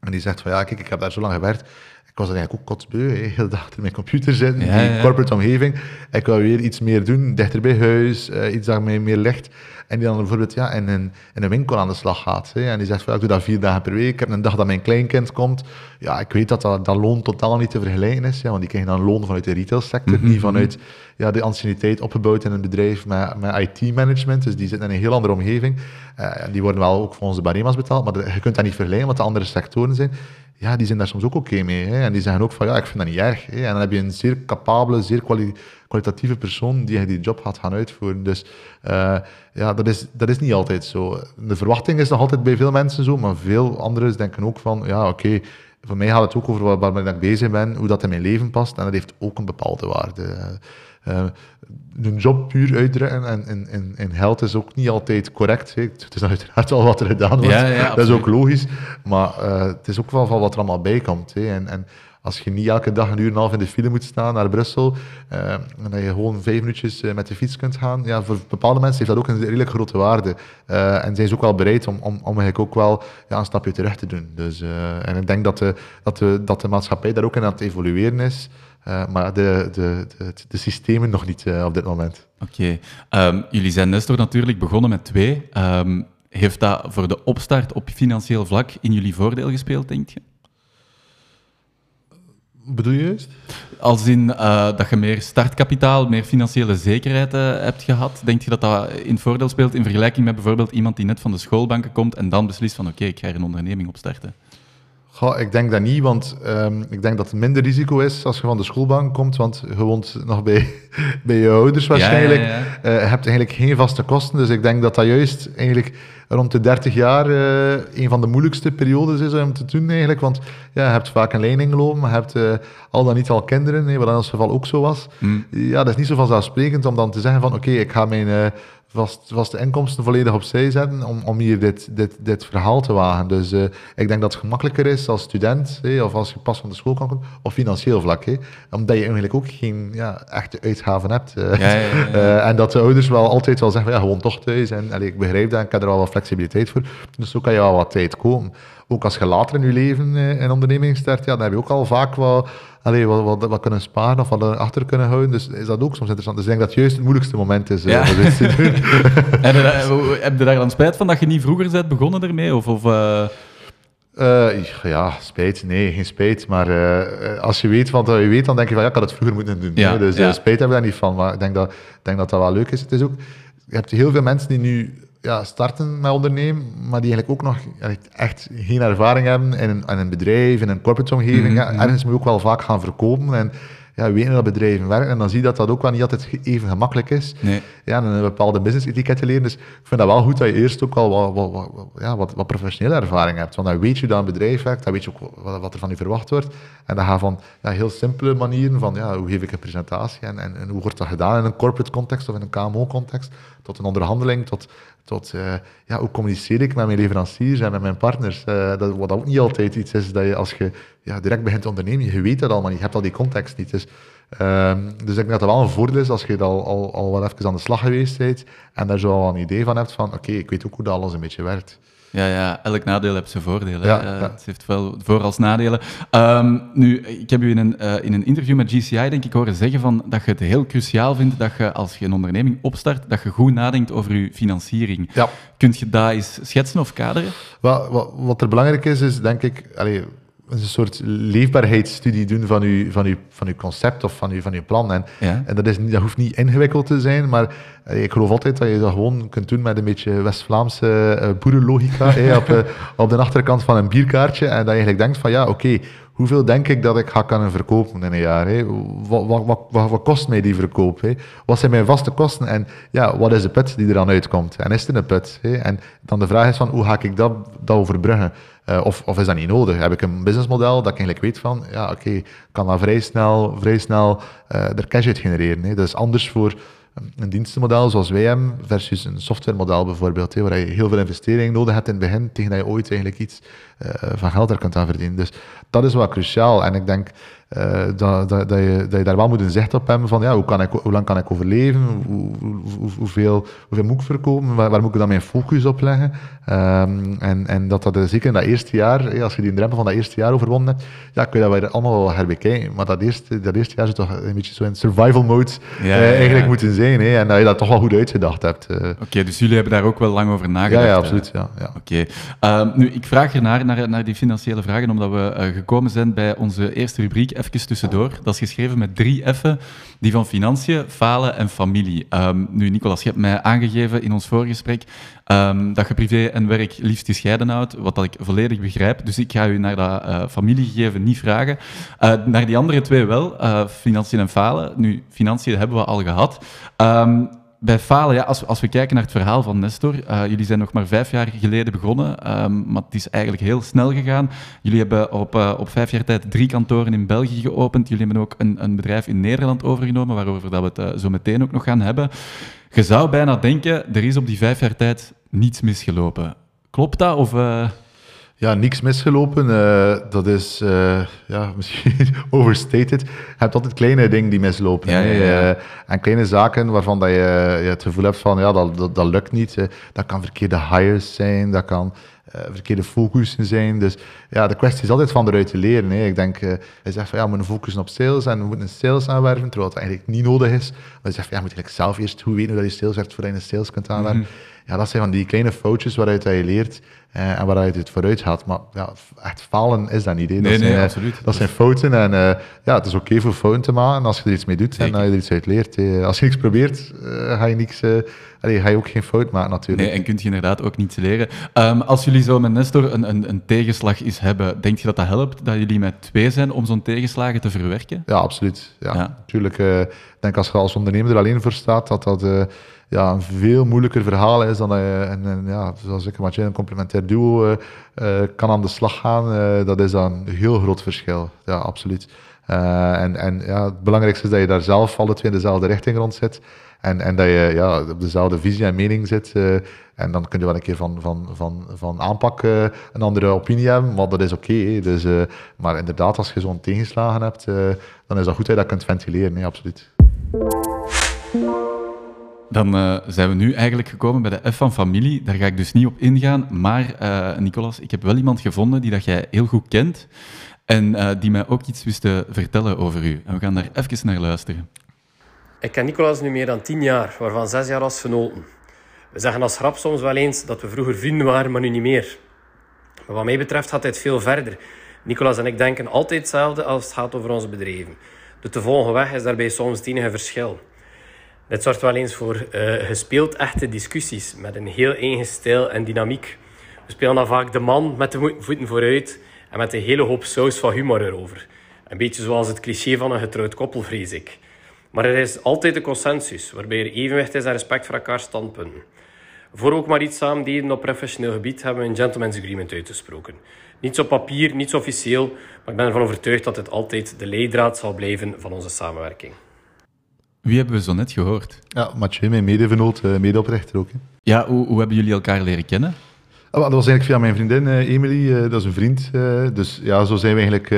En die zegt van, ja, kijk, ik heb daar zo lang gewerkt. Ik was er eigenlijk ook kotsbeu, heel de dag achter mijn computer zitten, Ja, die corporate omgeving. Ik wil weer iets meer doen, dichter bij huis, eh, iets dat mij meer ligt. En die dan bijvoorbeeld ja, in, een, in een winkel aan de slag gaat. Hè. En die zegt van, ik doe dat vier dagen per week. Ik heb een dag dat mijn kleinkind komt. Ja, ik weet dat dat, dat loon totaal niet te vergelijken is. Ja, want die krijgen dan loon vanuit de retailsector, Mhm, niet vanuit ja, de anciëniteit opgebouwd in een bedrijf met, met IT-management. Dus die zitten in een heel andere omgeving. Eh, die worden wel ook volgens de barema's betaald, maar de- je kunt dat niet vergelijken, wat de andere sectoren zijn. Ja, die zijn daar soms ook oké mee. Hè. En die zeggen ook van, ja, ik vind dat niet erg. Hè. En dan heb je een zeer capabele, zeer kwali- kwalitatieve persoon die die job gaat gaan uitvoeren. Dus eh, ja, dat is, dat is niet altijd zo. De verwachting is nog altijd bij veel mensen zo, maar veel anderen denken ook van, ja, oké, voor mij gaat het ook over waar, ik bezig ben, hoe dat in mijn leven past, en dat heeft ook een bepaalde waarde. Eh, een job puur uitdrukken en, en, en, en geld is ook niet altijd correct. hè. Het is uiteraard wel wat er gedaan wordt, Ja, ja, dat is ook logisch, maar eh, het is ook wel van wat er allemaal bij komt. Hè. En, en als je niet elke dag een uur en een half in de file moet staan naar Brussel, eh, en dat je gewoon vijf minuutjes eh, met de fiets kunt gaan, ja, voor bepaalde mensen heeft dat ook een redelijk grote waarde. En zijn ze ook wel bereid om, om, om eigenlijk ook wel ja, een stapje terug te doen. Dus, en ik denk dat de, dat, de, dat de maatschappij daar ook in aan het evolueren is, eh, maar de, de, de, de systemen nog niet eh, op dit moment. Oké. Ehm, jullie zijn Nestor natuurlijk begonnen met twee. Ehm, heeft dat voor de opstart op financieel vlak in jullie voordeel gespeeld, denk je? Wat bedoel je juist? Als in eh, dat je meer startkapitaal, meer financiële zekerheid hebt gehad, denk je dat dat in voordeel speelt in vergelijking met bijvoorbeeld iemand die net van de schoolbanken komt en dan beslist van oké, ik ga een onderneming opstarten? Goh, ik denk dat niet, want um, ik denk dat het minder risico is als je van de schoolbank komt, want je woont nog bij, bij je ouders waarschijnlijk. Ja, ja, ja. Uh, je hebt eigenlijk geen vaste kosten, dus ik denk dat dat juist eigenlijk rond de 30 jaar uh, een van de moeilijkste periodes is om te doen eigenlijk, want ja, je hebt vaak een lening gelopen, je hebt uh, al dan niet al kinderen, nee, wat in ons geval ook zo was. Mm. Ja, dat is niet zo vanzelfsprekend om dan te zeggen van oké, okay, ik ga mijn vast, vaste inkomsten volledig opzij zetten om, om hier dit, dit, dit verhaal te wagen. Dus uh, ik denk dat het gemakkelijker is als student, hey, of als je pas van de school kan komen, op financieel vlak. Hey, omdat je eigenlijk ook geen ja, echte uitgaven hebt. Uh, ja, ja, uh, en dat de ouders wel altijd wel zeggen, ja, gewoon toch thuis. En allee, ik begrijp dat, en ik heb er wel wat flexibiliteit voor. Dus zo kan je wel wat tijd komen. Ook als je later in je leven in onderneming start, ja, dan heb je ook al vaak wel allee, wat, wat, wat, kunnen sparen of wat achter kunnen houden. Dus is dat ook soms interessant. Dus ik denk dat het juist het moeilijkste moment is ja. om dit te doen. en, heb je daar dan spijt van dat je niet vroeger bent begonnen ermee? Of, of uh... Uh, ja, spijt. Nee, geen spijt. Maar uh, als je weet wat je weet, dan denk je van ja, ik had het vroeger moeten doen. Ja, dus ja. spijt hebben we daar niet van. Maar ik denk dat, denk dat dat wel leuk is. Het is ook, je hebt heel veel mensen die nu ja, starten met ondernemen, maar die eigenlijk ook nog echt geen ervaring hebben in een, in een bedrijf, in een corporate omgeving. Mm -hmm. ja, ergens moet je ook wel vaak gaan verkopen. En ja, weten dat bedrijven werken. En dan zie je dat dat ook wel niet altijd even gemakkelijk is. Nee. Ja, en een bepaalde business etiket leren. Dus ik vind dat wel goed dat je eerst ook al wat, wat, wat, ja, wat, wat professionele ervaring hebt. Want dan weet je dat een bedrijf werkt, dan weet je ook wat, er van je verwacht wordt. En dan ga van ja, heel simpele manieren van ja, hoe geef ik een presentatie en, en, en hoe wordt dat gedaan in een corporate context of in een KMO-context, tot een onderhandeling, tot tot uh, ja, hoe communiceer ik met mijn leveranciers en met mijn partners. Uh, dat, wat ook niet altijd iets is dat je als je ja, direct begint te ondernemen, je weet dat allemaal niet, je hebt al die context niet. Dus, uh, dus ik denk dat dat wel een voordeel is als je al, al, al wat even aan de slag geweest bent en daar zo al een idee van hebt van oké, ik weet ook hoe dat alles een beetje werkt. Ja, ja, elk nadeel heeft zijn voordelen. Ja, Het heeft wel voor- als nadelen. Um, nu, ik heb u in een, uh, in een interview met GCI, denk ik, horen zeggen van, dat je het heel cruciaal vindt dat je, als je een onderneming opstart, dat je goed nadenkt over je financiering. Ja. Kunt je dat eens schetsen of kaderen? Wat, wat, wat er belangrijk is, is denk ik... Allez, een soort leefbaarheidsstudie doen van uw, van uw, van uw concept of van uw, van uw plan. En, en dat, is dat hoeft niet ingewikkeld te zijn, maar eh, ik geloof altijd dat je dat gewoon kunt doen met een beetje West-Vlaamse uh, boerenlogica op, uh, op de achterkant van een bierkaartje. En dat je eigenlijk denkt van ja, oké, hoeveel denk ik dat ik ga kunnen verkopen in een jaar? Hè? Wat, wat, wat, wat, kost mij die verkoop? Hè? Wat zijn mijn vaste kosten? En ja, wat is de put die er dan uitkomt? En is het een put? Hè? En dan de vraag is van, hoe ga ik dat, dat overbruggen? Uh, of, of is dat niet nodig? Heb ik een businessmodel dat ik eigenlijk weet van, ja oké, okay, kan dat vrij snel, vrij snel uh, cash uit genereren. Hè? Dat is anders voor een dienstenmodel zoals wij hebben versus een softwaremodel bijvoorbeeld, hè, waar je heel veel investering nodig hebt in het begin, tegen dat je ooit eigenlijk iets uh, van geld er kunt aan verdienen. Dus dat is wel cruciaal. En ik denk uh, dat, dat, dat, je, dat je daar wel moet een zicht op hebben van ja, hoe, kan ik, hoe lang kan ik overleven, hoe, hoe, hoeveel, hoeveel moet ik verkopen, waar, waar, moet ik dan mijn focus op leggen. Um, en, en dat dat zeker in dat eerste jaar, als je die drempel van dat eerste jaar overwonnen hebt, ja, kun je dat weer allemaal wel herbekijken. Maar dat eerste, dat eerste jaar zou toch een beetje zo in survival mode ja, uh, eigenlijk moeten zijn. Hè, en dat je dat toch wel goed uitgedacht hebt. Uh. Oké, okay, dus jullie hebben daar ook wel lang over nagedacht. Ja, ja absoluut. Ja, ja. Oké. Okay. Uh, nu, ik vraag ernaar naar, naar die financiële vragen, omdat we gekomen zijn bij onze eerste rubriek, even tussendoor. Dat is geschreven met drie F'en, die van financiën, falen en familie. Um, nu, Nicolas, je hebt mij aangegeven in ons voorgesprek um, dat je privé en werk liefst gescheiden houdt, wat dat ik volledig begrijp. Dus ik ga u naar dat uh, familiegegeven niet vragen. Uh, naar die andere twee wel, uh, financiën en falen. Nu, financiën hebben we al gehad. Um, bij falen, ja, als, als we kijken naar het verhaal van Nestor, uh, jullie zijn nog maar vijf jaar geleden begonnen, um, maar het is eigenlijk heel snel gegaan. Jullie hebben op, uh, op vijf jaar tijd drie kantoren in België geopend. Jullie hebben ook een, een bedrijf in Nederland overgenomen, waarover dat we het uh, zo meteen ook nog gaan hebben. Je zou bijna denken, er is op die vijf jaar tijd niets misgelopen. Klopt dat? Of, ja, niks misgelopen. Uh, dat is uh, ja, misschien overstated. Je hebt altijd kleine dingen die mislopen. Ja, ja, ja. Uh, en kleine zaken waarvan dat je, je, het gevoel hebt van ja, dat, dat, dat lukt niet. Dat kan verkeerde hires zijn, dat kan verkeerde focussen zijn. Dus ja, de kwestie is altijd van eruit te leren. Hè. Ik denk, hij zegt van ja, we moeten focussen op sales en we moeten een sales aanwerven, terwijl het eigenlijk niet nodig is. Maar hij zegt van ja, moet je zelf eerst hoe weten hoe dat je sales werkt voordat je een sales kunt aanwerven. Mm -hmm. Ja, dat zijn van die kleine foutjes waaruit je leert uh, en waaruit het vooruit gaat. Maar ja, echt falen is dat niet. Hè. Dat, nee, zijn, nee, absoluut. dat zijn fouten en uh, ja, het is oké okay voor fouten te maken als je er iets mee doet Zeker. en dat je er iets uit leert. Hè. Als je niks probeert, uh, ga je niks... Allee, ga je ook geen fout maken natuurlijk. Nee, en kun je inderdaad ook niets leren. Um, als jullie zo met Nestor een, een, een tegenslag is hebben, denk je dat dat helpt, dat jullie met twee zijn om zo'n tegenslagen te verwerken? Ja, absoluut. Ja. Natuurlijk, eh, ik denk als je als ondernemer er alleen voor staat, dat dat eh, ja, een veel moeilijker verhaal is dan dat je, en, en, ja, zoals ik je een complementair duo eh, eh, kan aan de slag gaan. eh, dat is dan een heel groot verschil. Ja, absoluut. En en ja, het belangrijkste is dat je daar zelf alle twee in dezelfde richting rond zit. En, en dat je ja, op dezelfde visie en mening zit. en dan kun je wel een keer van, van, van, van aanpak een andere opinie hebben, maar dat is oké. dus, maar inderdaad, als je zo'n tegenslagen hebt, dan is dat goed dat je dat kunt ventileren, nee, absoluut. Dan eh, zijn we nu eigenlijk gekomen bij de F van familie. Daar ga ik dus niet op ingaan. Maar eh, Nicolas, ik heb wel iemand gevonden die dat jij heel goed kent. En eh, die mij ook iets wist te vertellen over u. En we gaan daar even naar luisteren. Ik ken Nicolas nu meer dan tien jaar, waarvan zes jaar als genoten. We zeggen als grap soms wel eens dat we vroeger vrienden waren, maar nu niet meer. Maar wat mij betreft gaat dit veel verder. Nicolas en ik denken altijd hetzelfde als het gaat over onze bedrijven. De te volgen weg is daarbij soms het enige verschil. Dit zorgt wel eens voor eh, gespeeld echte discussies met een heel eigen stijl en dynamiek. We spelen dan vaak de man met de voeten vooruit en met een hele hoop saus van humor erover. Een beetje zoals het cliché van een getrouwd koppel, vrees ik. Maar er is altijd een consensus, waarbij er evenwicht is en respect voor elkaars standpunten. Voor ook maar iets samen deden op professioneel gebied, hebben we een gentleman's agreement uitgesproken. Niets op papier, niets officieel, maar ik ben ervan overtuigd dat dit altijd de leidraad zal blijven van onze samenwerking. Wie hebben we zo net gehoord? Ja, Mathieu, mijn medevenoot, eh, medeoprichter ook. hè. Ja, hoe, hoe hebben jullie elkaar leren kennen? Ah, Dat was eigenlijk via mijn vriendin eh, Emily, eh, dat is een vriend. dus ja, zo zijn we eigenlijk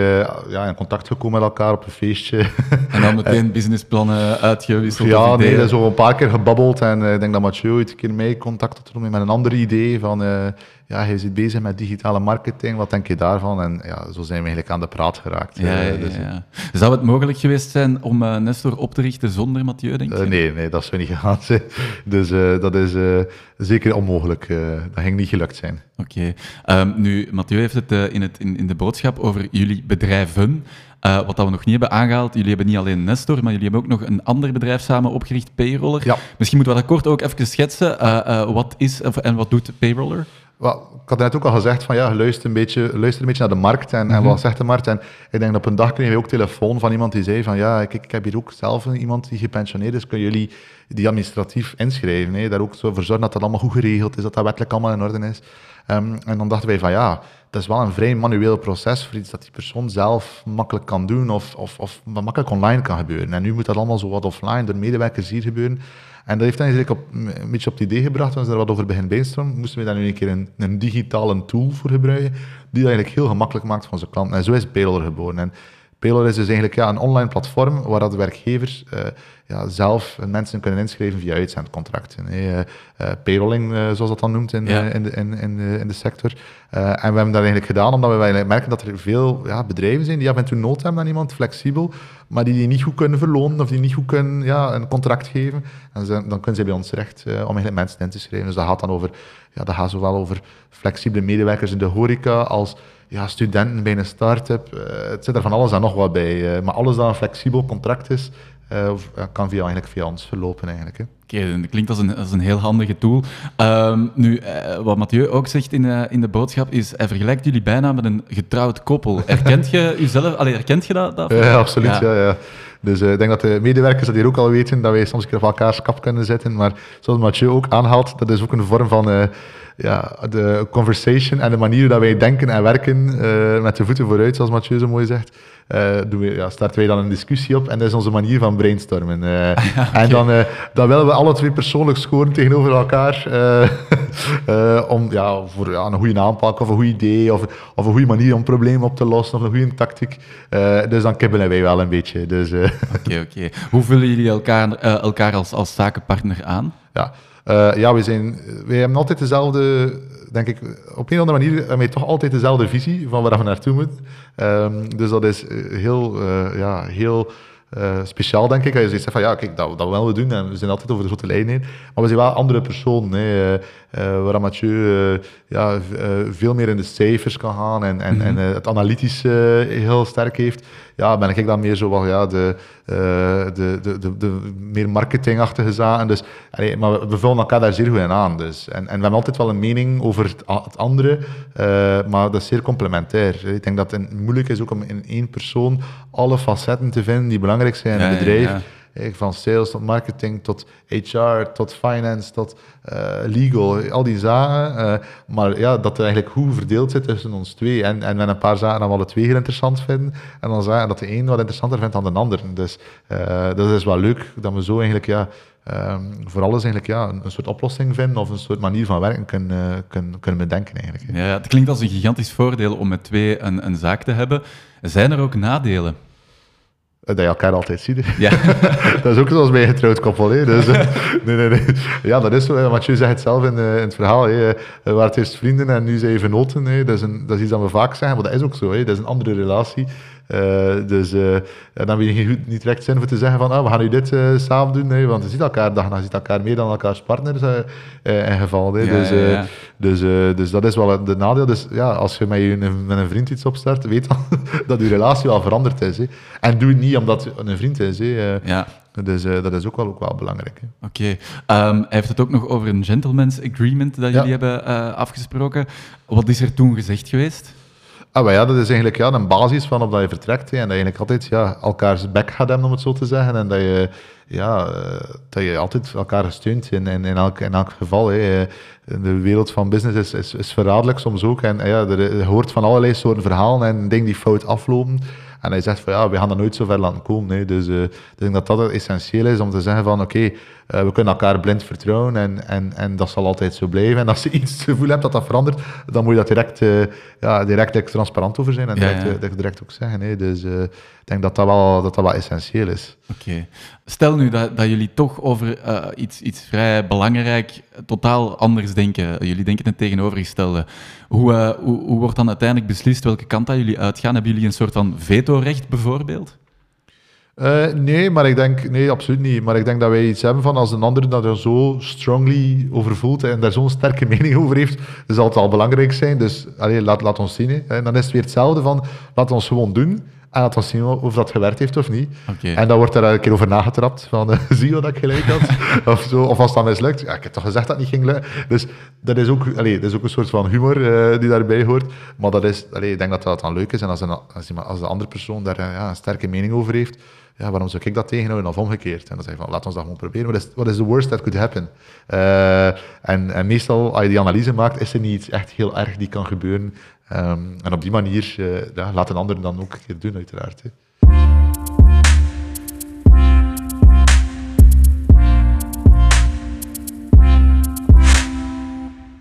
ja, in contact gekomen met elkaar op een feestje. En dan meteen businessplannen uitgewisseld ja, nee, zo een paar keer gebabbeld. En ik denk dat Mathieu ooit een keer mij contact had met een ander idee. Van, ja, hij zit bezig met digitale marketing, wat denk je daarvan? En ja, zo zijn we eigenlijk aan de praat geraakt. Ja, Eh, ja, dus, ja. Zou het mogelijk geweest zijn om eh, Nestor op te richten zonder Mathieu, denk je? eh, nee, nee, dat zou niet gegaan zijn. Dus dat is zeker onmogelijk. dat ging niet gelukt zijn. Oké. Ehm, nu, Mathieu heeft het, in, het in, in de boodschap over jullie bedrijven. Eh, wat dat we nog niet hebben aangehaald, jullie hebben niet alleen Nestor, maar jullie hebben ook nog een ander bedrijf samen opgericht, Payroller. Ja. Misschien moeten we dat kort ook even schetsen. Wat is of- en wat doet Payroller? Wel, ik had net ook al gezegd van ja, luister een beetje, luister een beetje naar de markt en, Mhm. en wat zegt de markt. En ik denk dat op een dag kregen we ook telefoon van iemand die zei van ja, ik, ik heb hier ook zelf iemand die gepensioneerd is, kunnen jullie die administratief inschrijven? Hè? Daar ook zo voor zorgen dat dat allemaal goed geregeld is, dat dat wettelijk allemaal in orde is. Ehm, en dan dachten wij van ja, dat is wel een vrij manueel proces voor iets dat die persoon zelf makkelijk kan doen of, of, of makkelijk online kan gebeuren. En nu moet dat allemaal zo wat offline door medewerkers hier gebeuren. En dat heeft eigenlijk op, een beetje op het idee gebracht, toen ze er wat over beginnen brainstormen, moesten we daar nu een keer een, een digitale tool voor gebruiken, die dat eigenlijk heel gemakkelijk maakt voor onze klanten. En zo is Payroller geboren. En Payroller is dus eigenlijk ja, een online platform waar dat werkgevers eh, ja, zelf mensen kunnen inschrijven via uitzendcontracten. hè. Eh, eh, payrolling, zoals dat dan noemt in, Ja. in, de, in, in, de, in de sector. En we hebben dat eigenlijk gedaan omdat we merken dat er veel ja, bedrijven zijn die af en toe nood hebben aan iemand, flexibel, maar die die niet goed kunnen verlonen of die niet goed kunnen ja, een contract geven. En ze- dan kunnen ze bij ons terecht om eigenlijk mensen in te schrijven. Dus dat gaat dan over, ja, dat gaat zowel over flexibele medewerkers in de horeca als ja, studenten bij een start-up. Eh, het zit er van alles en nog wat bij. eh, maar alles dat een flexibel contract is, eh, kan via, eigenlijk via ons verlopen eigenlijk. Hè. Oké, dat klinkt als een, als een heel handige tool. Ehm, nu, wat Mathieu ook zegt in, in de boodschap is, hij vergelijkt jullie bijna met een getrouwd koppel. Herkent je jezelf? Allee, herkent je dat? dat? Ja, absoluut. Ja. Ja. Ja, Dus ik denk dat de medewerkers dat hier ook al weten, dat wij soms een keer op elkaars kap kunnen zitten. Maar zoals Mathieu ook aanhaalt, dat is ook een vorm van ja, de conversation en de manier dat wij denken en werken eh, met de voeten vooruit, zoals Mathieu zo mooi zegt. eh, doen we, ja, starten wij dan een discussie op en dat is onze manier van brainstormen. eh. En dan, dan willen we alle twee persoonlijk scoren tegenover elkaar om, ja, voor ja, een goede aanpak of een goed idee of, of een goede manier om problemen op te lossen of een goede tactiek. Dus dan kibbelen wij wel een beetje. Dus, Oké, oké. Hoe vullen jullie elkaar, elkaar als, als zakenpartner aan? Ja, Eh, ja we zijn, wij hebben altijd dezelfde, denk ik, op een of andere manier hebben wij toch altijd dezelfde visie van waar we naartoe moeten. Ehm, dus dat is eh, heel, eh, ja, heel speciaal, denk ik. Als je zegt van, ja, kijk, dat, dat willen we doen en we zijn altijd over de grote lijn heen. Maar we zijn wel andere personen, hè, waar Mathieu ja, veel meer in de cijfers kan gaan en, en, en eh, het analytisch eh, heel sterk heeft. Ja, ben ik dan meer zo wel ja, de, uh, de, de, de, de, meer marketingachtige zaken. Dus, allee, maar we vullen elkaar daar zeer goed in aan. Dus. En, en we hebben altijd wel een mening over het, het andere, uh, maar dat is zeer complementair. Ik denk dat het moeilijk is ook om in één persoon alle facetten te vinden die belangrijk zijn in het bedrijf. Ja van sales tot marketing, tot HR, tot finance, tot uh, legal, al die zaken. Uh, maar ja, dat er eigenlijk goed verdeeld zit tussen ons twee. En, en met een paar zaken dat we alle twee heel interessant vinden. En dan zagen dat de een wat interessanter vindt dan de ander. Dus dat is wel leuk dat we zo eigenlijk ja, um, voor alles eigenlijk ja, een, een, soort oplossing vinden of een soort manier van werken kunnen, kunnen, kunnen bedenken. Eigenlijk. Ja, het klinkt als een gigantisch voordeel om met twee een, een zaak te hebben. Zijn er ook nadelen? Dat je elkaar altijd ziet. Ja. dat is ook zoals bij een getrouwd koppel. Hè. Dus, eh, nee, nee, nee. Ja, dat is zo. Mathieu zegt het zelf in, uh, in het verhaal. Hè. We waren eerst vrienden en nu zijn je venoten. Hè. Dat, is een, dat is iets dat we vaak zeggen, maar dat is ook zo. Hè. Dat is een andere relatie. Uh, dus uh, dan heb je niet direct zin voor te zeggen van ah, we gaan nu dit uh, samen doen. Nee, want je ziet elkaar dag je ziet elkaar meer dan elkaars partners in geval. Ja, dus, ja. Dus, dus dat is wel de nadeel. Dus ja, als je met, je, met een vriend iets opstart, weet dan dat je relatie wel veranderd is. Hè. En doe het niet omdat het een vriend is. Hè. Ja. Dus uh, dat is ook wel, ook wel belangrijk. Oké. Okay. Um, hij heeft het ook nog over een gentleman's agreement dat jullie hebben uh, afgesproken. Wat is er toen gezegd geweest? Ah, ja, dat is eigenlijk ja, een basis van op dat je vertrekt. Hè, en dat je eigenlijk altijd ja, elkaars bek gaat hebben, om het zo te zeggen. En dat je, ja, eh, dat je altijd elkaar steunt in, in, in, elk, in elk geval. Hè. De wereld van business is, is, is verraderlijk soms ook. En ja, er, hoort van allerlei soorten verhalen en dingen die fout aflopen. En hij zegt van ja, we gaan er nooit zo ver laten komen. Hè. Dus uh, ik denk dat dat essentieel is om te zeggen van oké, okay, uh, we kunnen elkaar blind vertrouwen en, en, en dat zal altijd zo blijven. En als je iets het gevoel hebt dat dat verandert, dan moet je dat direct, uh, ja, direct transparant over zijn en direct, ja, ja. direct ook zeggen. Hè. Dus ik denk dat dat wel, dat dat wel essentieel is. Oké. Stel nu dat, dat jullie toch over iets, iets vrij belangrijk totaal anders denken. Jullie denken het tegenovergestelde. Hoe, hoe, hoe wordt dan uiteindelijk beslist welke kant dat jullie uitgaan? Hebben jullie een soort van vetorecht bijvoorbeeld? Uh, nee, maar ik denk, nee, absoluut niet. Maar ik denk dat wij iets hebben van als een ander dat er zo strongly over voelt en daar zo'n sterke mening over heeft, zal het al belangrijk zijn. Dus allee, laat, laat ons zien. Hè. En dan is het weer hetzelfde van, laat ons gewoon doen. En laat ons zien of dat gewerkt heeft of niet. Okay. En dan wordt er een keer over nagetrapt van, uh, zie je dat ik gelijk had? of, zo, of als dat mislukt. Ja, ik heb toch gezegd dat het niet ging lukken. Dus dat is ook, allee, dat is ook een soort van humor uh, die daarbij hoort. Maar dat is, allee, ik denk dat dat dan leuk is. En als, een, als, als de andere persoon daar ja, een sterke mening over heeft, ja, waarom zou ik dat tegenhouden of omgekeerd? En dan zeg je van, laat ons dat gewoon proberen. Wat is, what is the worst that could happen? Uh, en, en, meestal, als je die analyse maakt, is er niet echt heel erg die kan gebeuren. Um, en op die manier, uh, ja, laat een ander dan ook een keer doen, uiteraard. Hè.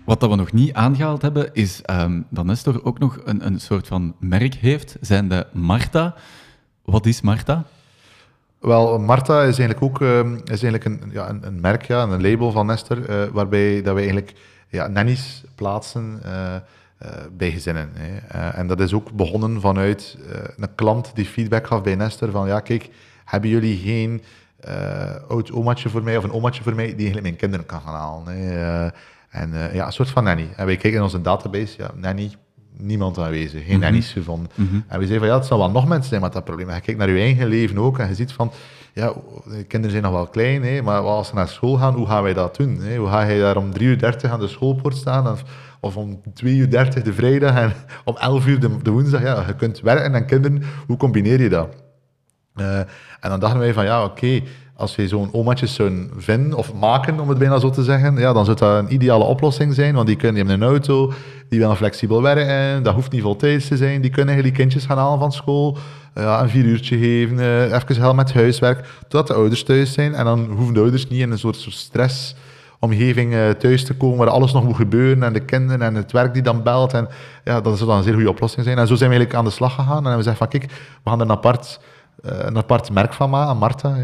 Wat dat we nog niet aangehaald hebben, is um, dat Nestor ook nog een, een soort van merk heeft, zijn de Marta. Wat is Marta? Wel, Marta is eigenlijk ook uh, is eigenlijk een, ja, een, een, merk, ja, een label van Nester, uh, waarbij dat wij eigenlijk ja, nannies plaatsen uh, bij gezinnen. Hè. en dat is ook begonnen vanuit een klant die feedback gaf bij Nester van ja, kijk, hebben jullie geen oud omaatje voor mij of een omaatje voor mij die eigenlijk mijn kinderen kan gaan halen? Hè. en ja, een soort van nanny. En wij kijken in onze database, ja, nanny, niemand aanwezig, geen nannies mhm. gevonden. Mhm. En we zeiden van ja, het zal wel nog mensen zijn met dat probleem. En je kijkt naar je eigen leven ook en je ziet van, ja, de kinderen zijn nog wel klein, hè, maar als ze naar school gaan, hoe gaan wij dat doen? Hè? Hoe ga je daar om 3 uur 30 aan de schoolpoort staan of om 2 uur 30 de vrijdag en om 11 uur de, de woensdag? Ja, je kunt werken en kinderen, hoe combineer je dat? Uh, en dan dachten wij van ja, oké, als je zo'n omaatjes zouden vinden of maken, om het bijna zo te zeggen, ja, dan zou dat een ideale oplossing zijn. Want die kunnen die hebben een auto, die willen flexibel werken, dat hoeft niet voltijds te zijn. Die kunnen die kindjes gaan halen van school, ja, een vier uurtje geven, uh, even helemaal met huiswerk, totdat de ouders thuis zijn. En dan hoeven de ouders niet in een soort stress omgeving uh, thuis te komen waar alles nog moet gebeuren en de kinderen en het werk die dan belt. En ja, dat zou dan een zeer goede oplossing zijn. En zo zijn we eigenlijk aan de slag gegaan en we zeggen van kijk, we gaan er een apart, een apart merk van maken, Marta.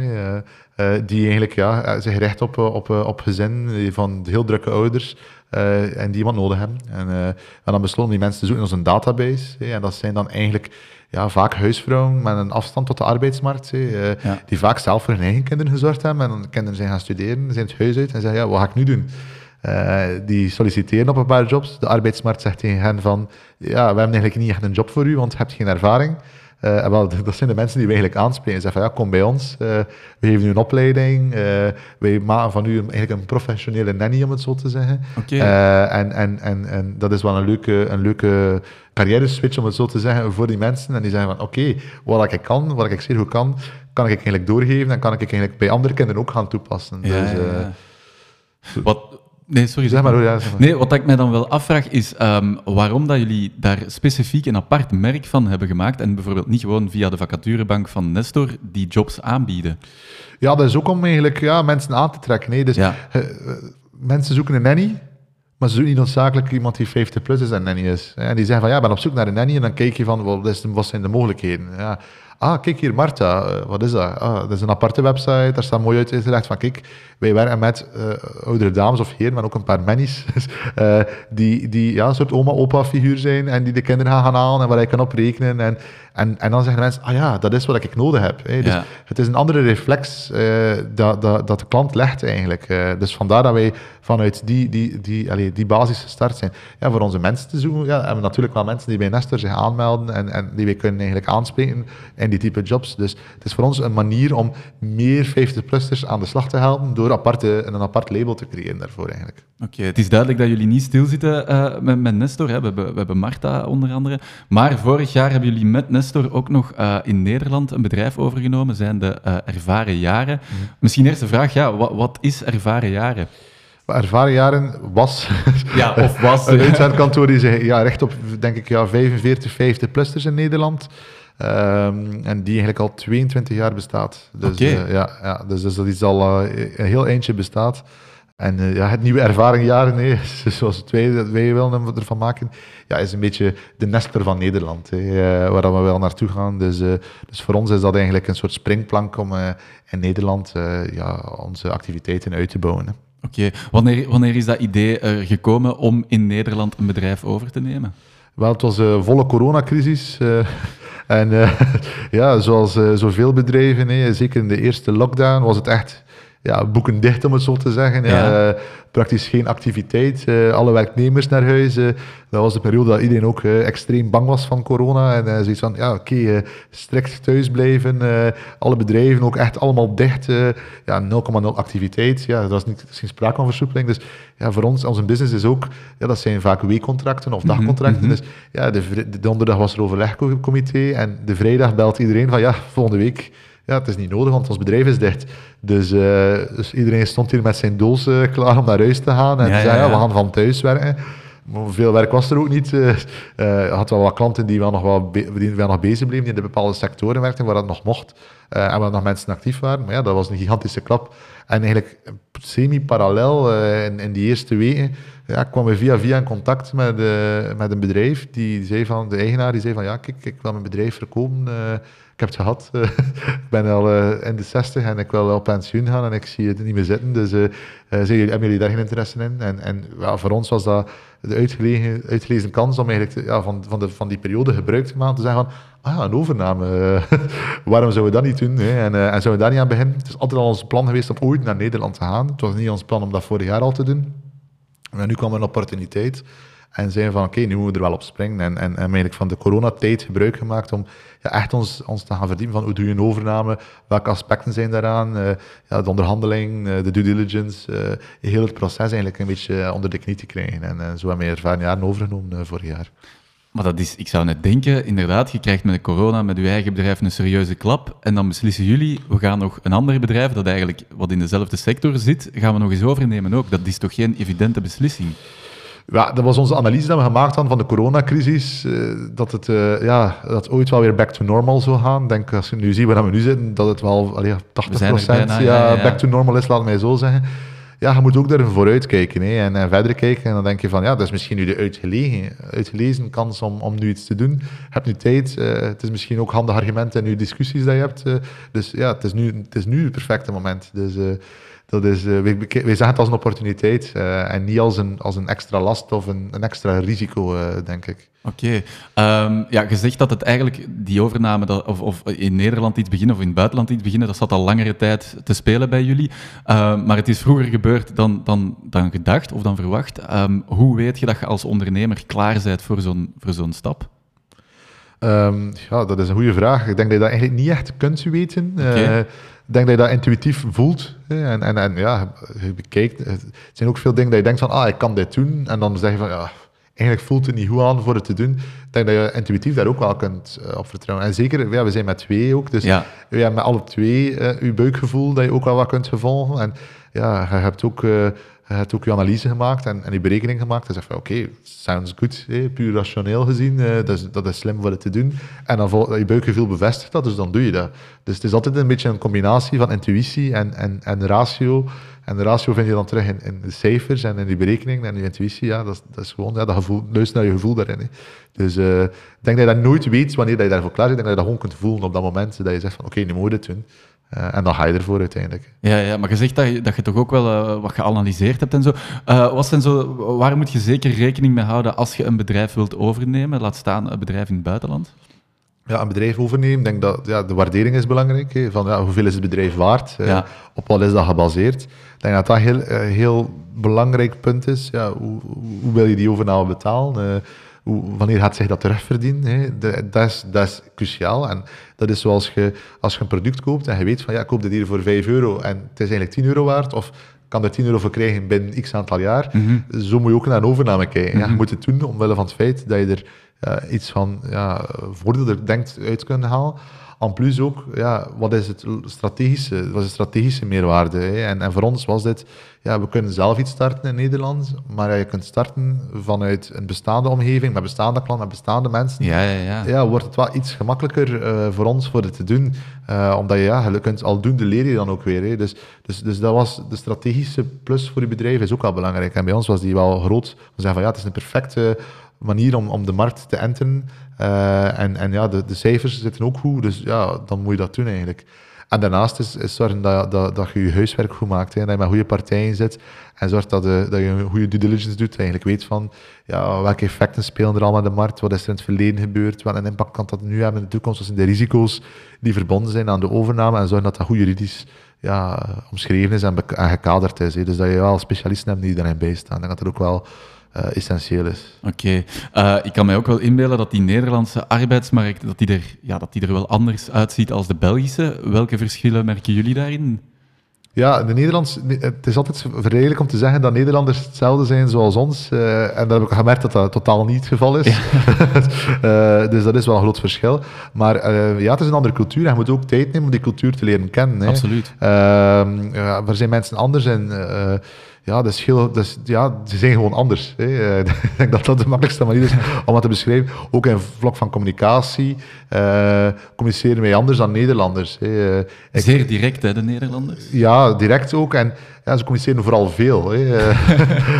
Uh, die eigenlijk ja, eh, zich richt op, eh, op, op gezin van heel drukke ouders uh, en die iemand nodig hebben. En, uh, en dan besloten die mensen te zoeken in onze database. En dat zijn dan eigenlijk ja, vaak huisvrouwen met een afstand tot de arbeidsmarkt, ja. die vaak zelf voor hun eigen kinderen gezorgd hebben. En dan kinderen zijn gaan studeren, zijn het huis uit en zeggen, ja, wat ga ik nu doen? die solliciteren op een paar jobs. De arbeidsmarkt zegt tegen hen van, ja, we hebben eigenlijk niet echt een job voor u, want je hebt geen ervaring. Uh, wel, dat zijn de mensen die we eigenlijk aanspreken. Ze zeggen van ja, kom bij ons, uh, we geven u een opleiding, uh, wij maken van u eigenlijk een professionele nanny, om het zo te zeggen. Okay. en, en, en, en dat is wel een leuke, een leuke carrière switch, om het zo te zeggen, voor die mensen. En die zeggen van oké, okay, wat ik kan, wat ik zeer goed kan, kan ik eigenlijk doorgeven en kan ik eigenlijk bij andere kinderen ook gaan toepassen. Ja, dus, ja. Wat, Nee, sorry. Zeg maar, hoor, ja, zeg maar. Nee, wat ik mij dan wel afvraag is um, waarom dat jullie daar specifiek een apart merk van hebben gemaakt en bijvoorbeeld niet gewoon via de vacaturebank van Nestor die jobs aanbieden. Ja, dat is ook om eigenlijk ja, mensen aan te trekken. Nee. Dus, ja. uh, mensen zoeken een nanny, maar ze zoeken niet noodzakelijk iemand die 50 plus is en nanny is. En die zeggen van ja, ik ben op zoek naar een nanny en dan kijk je van wat zijn de mogelijkheden. Ja. Ah, kijk hier, Marta, uh, wat is dat? Ah, dat is een aparte website, daar staat mooi uit uitgelegd van kijk, wij werken met uh, oudere dames of heren, maar ook een paar mannies, uh, die, die ja, een soort oma-opa-figuur zijn en die de kinderen gaan gaan halen en waar je kan op rekenen. En, en, en dan zeggen mensen, ah ja, dat is wat ik nodig heb. Hè. Dus Ja. het is een andere reflex eh, dat, dat, dat de klant legt eigenlijk. Eh, dus vandaar dat wij vanuit die, die, die, allee, die basis gestart zijn. Ja, voor onze mensen te zoeken, ja, hebben we natuurlijk wel mensen die bij Nestor zich aanmelden en, en die wij kunnen eigenlijk aanspreken in die type jobs. Dus het is voor ons een manier om meer 50-plussers aan de slag te helpen door aparte, een apart label te creëren daarvoor eigenlijk. Oké, het is duidelijk dat jullie niet stilzitten uh, met, met Nestor. Hè. We, hebben, we hebben Marta onder andere. Maar vorig jaar hebben jullie met Nestor ook nog uh, in Nederland een bedrijf overgenomen, zijn de uh, Ervaren Jaren. Mm. Misschien eerst de vraag, ja, wat, wat is Ervaren Jaren? Ervaren Jaren was, ja, of was een uitzendkantoor die zich ja, recht op, denk ik, ja, 45, 50 plussers in Nederland. Um, en die eigenlijk al 22 jaar bestaat. Dus, okay. uh, ja, ja, dus, dus dat is al uh, een heel eindje bestaat. En uh, ja, het nieuwe ervaringjaar, nee, zoals wij, dat wij willen ervan maken, ja, is een beetje de Nestor van Nederland, hè, waar we wel naartoe gaan. Dus, dus voor ons is dat eigenlijk een soort springplank om in Nederland ja, onze activiteiten uit te bouwen. Hè. Oké, okay. wanneer, wanneer is dat idee er gekomen om in Nederland een bedrijf over te nemen? Wel, het was een volle coronacrisis. En uh, ja, zoals uh, zoveel bedrijven, hè, zeker in de eerste lockdown, was het echt ja, boeken dicht, om het zo te zeggen. Ja. Ja, praktisch geen activiteit. alle werknemers naar huis. dat was de periode dat iedereen ook extreem bang was van corona. En zoiets van, ja, oké, okay, strikt thuis blijven. alle bedrijven ook echt allemaal dicht. ja, 0,0 activiteit. Ja, er was niet, geen sprake van versoepeling. Dus ja, voor ons, onze business is ook, ja, dat zijn vaak weekcontracten of dagcontracten. Mm -hmm. Dus ja, de, de donderdag was er overlegcomité en de vrijdag belt iedereen van, ja, volgende week ja, het is niet nodig, want ons bedrijf is dicht. Dus, uh, dus iedereen stond hier met zijn doos uh, klaar om naar huis te gaan. En ja, zei, ja, ja, we gaan van thuis werken. Maar veel werk was er ook niet. Uh, had wel wat klanten die wel nog, wel die wel nog bezig bleven, die in de bepaalde sectoren werkten, waar dat nog mocht. En waar nog mensen actief waren. Maar ja, dat was een gigantische klap. En eigenlijk semi-parallel in, in die eerste weken ja, kwam we via via in contact met, met een bedrijf. Die zei van, de eigenaar die zei van, ja, kijk, ik wil mijn bedrijf verkopen ik heb het gehad. ik ben al uh, in de 60 en ik wil op pensioen gaan en ik zie het niet meer zitten. Dus uh, uh, hebben jullie daar geen interesse in? En, en voor ons was dat de uitgelezen, uitgelezen kans om eigenlijk ja, van, van, de, van die periode gebruik te maken. Te zeggen van, ah ja, een overname. waarom zouden we dat niet doen? Hè? En, en zouden we daar niet aan beginnen? Het is altijd al ons plan geweest om ooit naar Nederland te gaan. Het was niet ons plan om dat vorig jaar al te doen. Maar nu kwam er een opportuniteit. En zeiden van, oké, nu moeten we er wel op springen. En, en, en eigenlijk van de coronatijd gebruik gemaakt om ja, echt ons, ons te gaan verdiepen van hoe doe je een overname, welke aspecten zijn daaraan, uh, ja, de onderhandeling, uh, de due diligence, uh, heel het proces eigenlijk een beetje onder de knie te krijgen. En zo hebben we ervaren jaren overgenomen vorig jaar. Maar dat is, ik zou net denken, inderdaad, je krijgt met de corona, met je eigen bedrijf een serieuze klap. En dan beslissen jullie, we gaan nog een ander bedrijf, dat eigenlijk wat in dezelfde sector zit, gaan we nog eens overnemen ook. Dat is toch geen evidente beslissing? Ja, dat was onze analyse dat we gemaakt hadden van de coronacrisis. Uh, dat het uh, ja, dat ooit wel weer back to normal zou gaan. Ik denk, als je nu ziet waar we nu zitten, dat het wel allee, 80% bijna, ja, ja, ja, back to normal is, laat mij zo zeggen. Ja, je moet ook daar vooruit kijken hè, en, en, verder kijken. En dan denk je van, ja, dat is misschien nu de uitgelegen, uitgelezen kans om, om nu iets te doen. Je hebt nu tijd. Uh, het is misschien ook handige argumenten in je discussies dat je hebt. dus ja, het is, nu, het is nu het perfecte moment. Dus dat is, uh, wij, wij zagen het als een opportuniteit uh, en niet als een, als een extra last of een, een extra risico, uh, denk ik. Oké. Okay. Um, ja, je zegt dat het eigenlijk, die overname, dat, of, of, in Nederland iets beginnen of in het buitenland iets beginnen, dat zat al langere tijd te spelen bij jullie. Um, maar het is vroeger gebeurd dan, dan, dan gedacht of dan verwacht. Um, hoe weet je dat je als ondernemer klaar bent voor zo'n voor zo'n stap? Ehm, ja, dat is een goede vraag. Ik denk dat je dat eigenlijk niet echt kunt weten. Oké. Eh, ik denk dat je dat intuïtief voelt. hè. En, en, en ja, je bekijkt. Het zijn ook veel dingen dat je denkt van, ah, ik kan dit doen. En dan zeg je van, ja, eigenlijk voelt het niet goed aan voor het te doen. Ik denk dat je intuïtief daar ook wel kunt eh, op vertrouwen. En zeker, ja, we zijn met twee ook. Dus Ja. met alle twee eh, je buikgevoel dat je ook wel wat kunt vervolgen. En ja, je hebt ook, eh, je hebt ook je analyse gemaakt en, en je berekening gemaakt. En zegt van, oké, sounds good, puur rationeel gezien. eh, dat, is, dat is slim voor het te doen. En dan vol, je buikgevoel bevestigt dat, dus dan doe je dat. Dus het is altijd een beetje een combinatie van intuïtie en, en, en ratio. En de ratio vind je dan terug in, in de cijfers en in die berekeningen. En je intuïtie, ja, dat, is- dat is gewoon ja, dat gevoel, luister naar je gevoel daarin. Hè. Dus eh, ik denk dat je dat nooit weet wanneer dat je daarvoor klaar bent. Ik denk dat je dat gewoon kunt voelen op dat moment. Dat je zegt van, oké, nu moet je dit doen. Eh, en dan ga je ervoor uiteindelijk. Ja, ja, maar je zegt dat je, dat je toch ook wel eh, wat geanalyseerd hebt en zo. Wat zijn zo. Waar moet je zeker rekening mee houden als je een bedrijf wilt overnemen? Laat staan een bedrijf in het buitenland. Ja, een bedrijf overnemen, ik denk dat ja, de waardering is belangrijk. Hè, van ja, hoeveel is het bedrijf waard? Ja. Op wat is dat gebaseerd? Ik denk dat dat een heel, eh, heel belangrijk punt is. Ja, hoe, hoe- wil je die overname betalen? Eh, hoe, wanneer gaat zich dat terugverdienen? Hè? De- dat, is, dat is cruciaal. En dat is zoals je, als je een product koopt en je weet van ja, ik koop dit hier voor 5 euro en het is eigenlijk 10 euro waard. Of kan er 10 euro voor krijgen binnen x aantal jaar. Zo moet je ook naar een overname kijken. Ja, je moet het doen omwille van het feit dat je er ja, iets van ja, voordeel er denkt uit kunnen halen. En plus ook, ja, wat is het strategische, wat is de strategische meerwaarde? Hè? En, en voor ons was dit, ja, we kunnen zelf iets starten in Nederland, maar ja, je kunt starten vanuit een bestaande omgeving, met bestaande klanten, met bestaande mensen. Ja, ja, ja. Ja, wordt het wel iets gemakkelijker eh, voor ons voor het te doen. Eh, omdat je, ja, je kunt aldoende leer je dan ook weer. Hè. Dus, dus, dus dat was de strategische plus voor je bedrijf is ook wel belangrijk. En bij ons was die wel groot. We zeggen van ja, het is een perfecte manier om, om de markt te enteren. Eh, en en ja, de, de cijfers zitten ook goed, dus ja, dan moet je dat doen eigenlijk. En daarnaast is, is zorgen dat, dat, dat je je huiswerk goed maakt. Hè, dat je met goede partijen zit. En zorg dat, de, dat je een goede due diligence doet. Eigenlijk weet van ja, welke effecten spelen er allemaal in de markt. Wat is er in het verleden gebeurd. Wat een impact kan dat nu hebben in de toekomst. Wat zijn de risico's die verbonden zijn aan de overname. En zorgen dat dat goed juridisch ja, omschreven is en, en gekaderd is. Hè. Dus dat je wel specialisten hebt die daarin bijstaan. Ik denk dat ook wel eh, essentieel is. Oké. Eh, ik kan mij ook wel inbeelden dat die Nederlandse arbeidsmarkt dat die er, ja, dat die er wel anders uitziet als de Belgische. Welke verschillen merken jullie daarin? Ja, de Nederlands, het is altijd verleidelijk om te zeggen dat Nederlanders hetzelfde zijn zoals ons. eh, en dat heb ik gemerkt dat dat totaal niet het geval is. Dus dat is wel een groot verschil. Maar ja, het is een andere cultuur en je moet ook tijd nemen om die cultuur te leren kennen. Hè. Absoluut. Ehm, ja, er zijn mensen anders en eh, ja, dat is heel, dat is, ja, ze zijn gewoon anders. Hè. Ik denk dat dat de makkelijkste manier is om dat te beschrijven. Ook in vlak van communicatie eh, communiceren wij anders dan Nederlanders. Hè. Ik- Zeer direct, hè, de Nederlanders. ja, direct ook. En ja, ze communiceren vooral veel. Hè.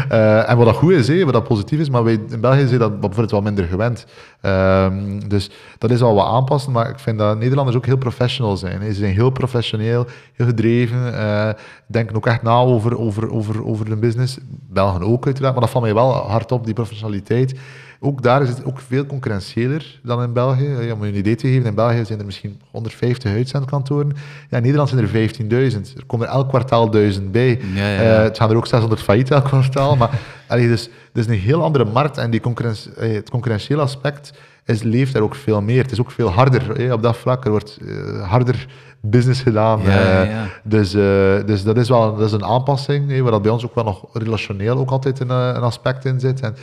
Eh, en wat dat goed is, hè, wat dat positief is, maar wij in België zijn dat bijvoorbeeld wel minder gewend. Ehm, dus dat is al wat aanpassen, maar ik vind dat Nederlanders ook heel professional zijn. Ze zijn heel professioneel, heel gedreven, eh, denken ook echt na over, over, over, over de business. Belgen ook uiteraard, maar dat valt mij wel hard op, die professionaliteit. Ook daar is het ook veel concurrentieeler dan in België. Ja, om je een idee te geven, in België zijn er misschien 150 uitzendkantoren. Ja, in Nederland zijn er 15.000. Er komen er elk kwartaal 1000 bij. Ja, ja, ja. Eh, het gaan er ook 600 failliet elk kwartaal. Maar allee, dus, het is een heel andere markt en die concurrentie, eh, het concurrentiële aspect is, leeft daar ook veel meer. Het is ook veel harder eh, op dat vlak. Er wordt eh, harder business gedaan. Ja, ja, eh, ja. dus, eh, dus dat is wel dat is een aanpassing, hè, waar dat bij ons ook wel nog relationeel ook altijd een, eh, een aspect in zit. En,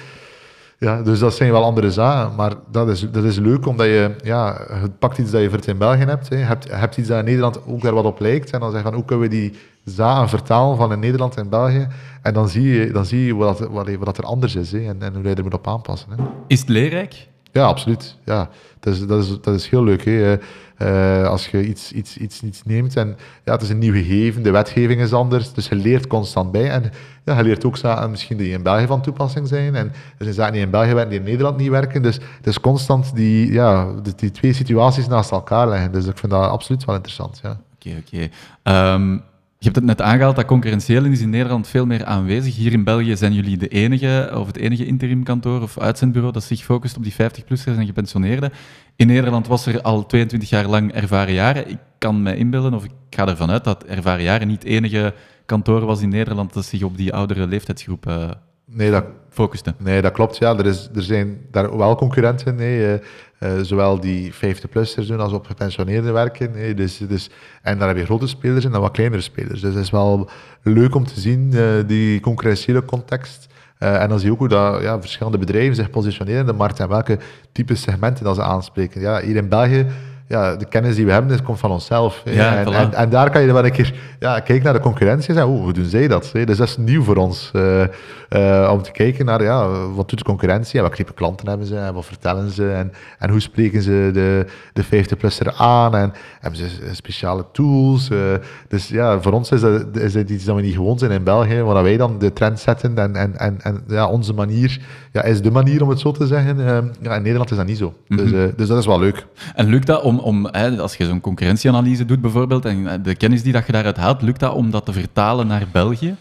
ja, dus dat zijn wel andere zaken, maar dat is, dat is leuk omdat je, ja, je pakt iets dat je voor het in België hebt, hè. Je hebt, hebt iets dat in Nederland ook daar wat op lijkt, en dan zeg je van hoe kunnen we die zaken vertalen van in Nederland en België, en dan zie je, dan zie je wat, wat, wat er anders is, hè, en, en hoe je er moet op aanpassen. Hè. Is het leerrijk? Ja, absoluut. Ja, dat is, dat is, dat is heel leuk. Hè. Eh, als je iets, iets, iets, iets neemt en ja, het is een nieuw gegeven, de wetgeving is anders, dus je leert constant bij. En ja, je leert ook zaken misschien die in België van toepassing zijn. En er zijn zaken die in België werken, die in Nederland niet werken. Dus het is constant die, ja, die, twee situaties naast elkaar leggen. Dus ik vind dat absoluut wel interessant. Ja. Oké, oké. Ehm, je hebt het net aangehaald dat concurrentieel is in Nederland veel meer aanwezig. Hier in België zijn jullie de enige, of het enige interimkantoor of uitzendbureau dat zich focust op die 50-plussers en gepensioneerden. In Nederland was er al 22 jaar lang ervaren jaren. Ik kan me inbeelden, of ik ga ervan uit, dat ervaren jaren niet het enige kantoor was in Nederland dat zich op die oudere leeftijdsgroep eh, Nee, dat, focuste. Nee, dat klopt. Ja. Er, is, er zijn daar wel concurrenten. Nee. Uh, zowel die 50-plussers doen als op gepensioneerden werken. Nee. Dus, dus, en daar heb je grote spelers en dan wat kleinere spelers. Dus het is wel leuk om te zien, uh, die concurrentiële context. Uh, en dan zie je ook hoe dat, ja, verschillende bedrijven zich positioneren in de markt en welke type segmenten dat ze aanspreken. Ja, hier in België ja, de kennis die we hebben, komt van onszelf. Ja, en, en, en, daar kan je wel een keer ja, kijken naar de concurrentie en zeggen, hoe doen zij dat? Dus dat is nieuw voor ons. Uh, uh, om te kijken naar, ja, wat doet de concurrentie en wat type klanten hebben ze en wat vertellen ze en, en hoe spreken ze de, de 50-plusser aan en hebben ze speciale tools. Uh, dus ja, voor ons is dat, is dat iets dat we niet gewoon zijn in België, waar wij dan de trend zetten en, en, en, en ja, onze manier ja, is de manier om het zo te zeggen. ja, in Nederland is dat niet zo. Mm -hmm. dus, dus dat is wel leuk. En lukt dat om om, hè, als je zo'n concurrentieanalyse doet bijvoorbeeld, en de kennis die dat je daaruit haalt, lukt dat om dat te vertalen naar België?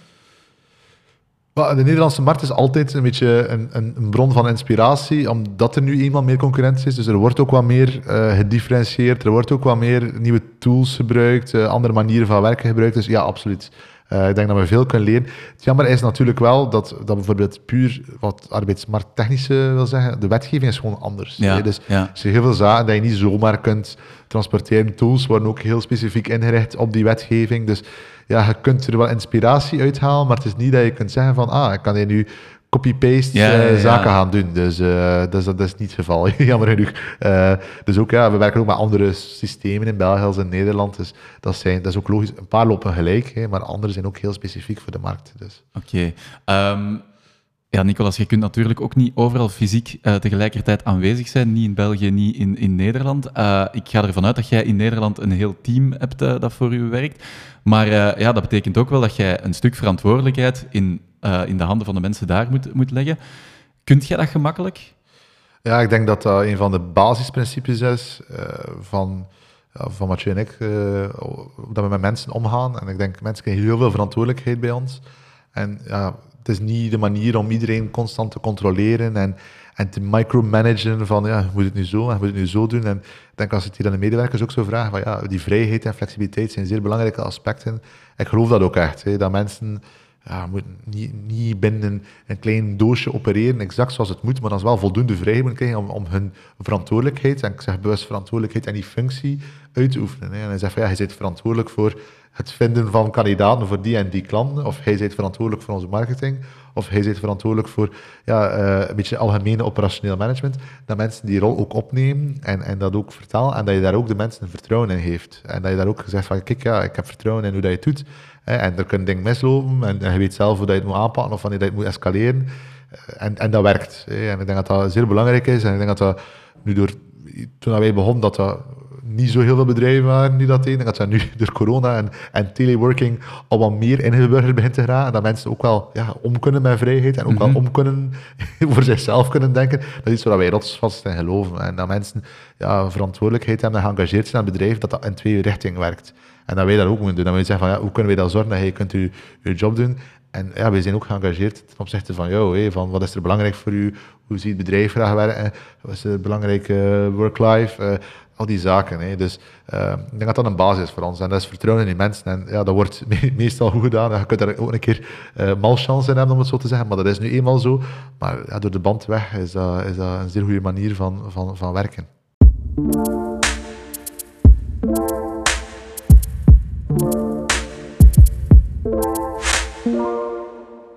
De Nederlandse markt is altijd een beetje een, een, bron van inspiratie, omdat er nu eenmaal meer concurrentie is. Dus er wordt ook wat meer uh, gedifferentieerd, er wordt ook wat meer nieuwe tools gebruikt, uh, andere manieren van werken gebruikt. Dus ja, absoluut. Uh, ik denk dat we veel kunnen leren. Het jammer is natuurlijk wel dat, dat bijvoorbeeld puur wat arbeidsmarkttechnische wil zeggen, de wetgeving is gewoon anders. Ja, dus ja. er zijn heel veel zaken dat je niet zomaar kunt transporteren. Tools worden ook heel specifiek ingericht op die wetgeving. Dus ja, je kunt er wel inspiratie uithalen, maar het is niet dat je kunt zeggen van, ah, ik kan hier nu copy-paste ja, ja, uh, zaken gaan doen. Dus, uh, dus dat is niet het geval, jammer genoeg. Uh, dus ook, ja, we werken ook met andere systemen in België als in Nederland. Dus dat, zijn, dat is ook logisch. Een paar lopen gelijk, hè, maar andere zijn ook heel specifiek voor de markt. Dus. Oké. Okay. Um, ja, Nicolas, je kunt natuurlijk ook niet overal fysiek uh, tegelijkertijd aanwezig zijn. Niet in België, niet in, in Nederland. Ik ga ervan uit dat jij in Nederland een heel team hebt dat voor u werkt. Maar ja, dat betekent ook wel dat jij een stuk verantwoordelijkheid in, in de handen van de mensen daar moet, moet leggen. Kunt jij dat gemakkelijk? Ja, ik denk dat dat een van de basisprincipes is van, van Mathieu en ik. dat we met mensen omgaan. En ik denk, mensen krijgen heel veel verantwoordelijkheid bij ons. En ja, het is niet de manier om iedereen constant te controleren en, en te micromanagen van ja, moet het nu zo en moet het nu zo doen. En ik denk als het hier aan de medewerkers ook zo vragen, van ja, die vrijheid en flexibiliteit zijn zeer belangrijke aspecten. Ik geloof dat ook echt, hè, dat mensen ja, moeten niet, niet binnen een klein doosje opereren, exact zoals het moet, maar dan is wel voldoende vrijheid krijgen om, om hun verantwoordelijkheid, en ik zeg bewust verantwoordelijkheid en die functie uit te oefenen. Hè. En hij zegt van ja, je bent verantwoordelijk voor het vinden van kandidaten voor die en die klanten, of hij zit verantwoordelijk voor onze marketing, of hij zit verantwoordelijk voor ja, uh, een beetje algemene operationeel management, dat mensen die rol ook opnemen en, en dat ook vertalen, en dat je daar ook de mensen vertrouwen in heeft. En dat je daar ook zegt van, kijk, ja, ik heb vertrouwen in hoe dat je het doet, en er kunnen dingen mislopen, en, en, je weet zelf hoe dat je het moet aanpakken, of wanneer dat je het moet escaleren, en, en dat werkt. En ik denk dat dat zeer belangrijk is, en ik denk dat dat nu door, toen wij begonnen, dat dat niet zo heel veel bedrijven waren die dat deden. Dat zijn nu door corona en, en teleworking al wat meer ingeburgerd begint te geraken. En dat mensen ook wel ja, om kunnen met vrijheid en ook wel om kunnen voor zichzelf kunnen denken. Dat is iets waar wij rotsvast in geloven. En dat mensen ja, verantwoordelijkheid hebben en geëngageerd zijn aan het bedrijf, dat dat in twee richtingen werkt. En dat wij dat ook moeten doen. Dat wij zeggen van ja, hoe kunnen wij dat zorgen dat je kunt je, je job doen. En ja, wij zijn ook geëngageerd ten opzichte van jou. Hé, van wat is er belangrijk voor u? Hoe ziet het bedrijf graag werken? Wat is er belangrijk uh, work-life? Uh, al die zaken. Hè. Dus uh, ik denk dat dat een basis is voor ons. En dat is vertrouwen in die mensen. En ja, dat wordt me meestal goed gedaan. Je kunt daar ook een keer uh, malchance in hebben, om het zo te zeggen. Maar dat is nu eenmaal zo. Maar ja, door de band weg is dat, is een zeer goede manier van, van, van werken.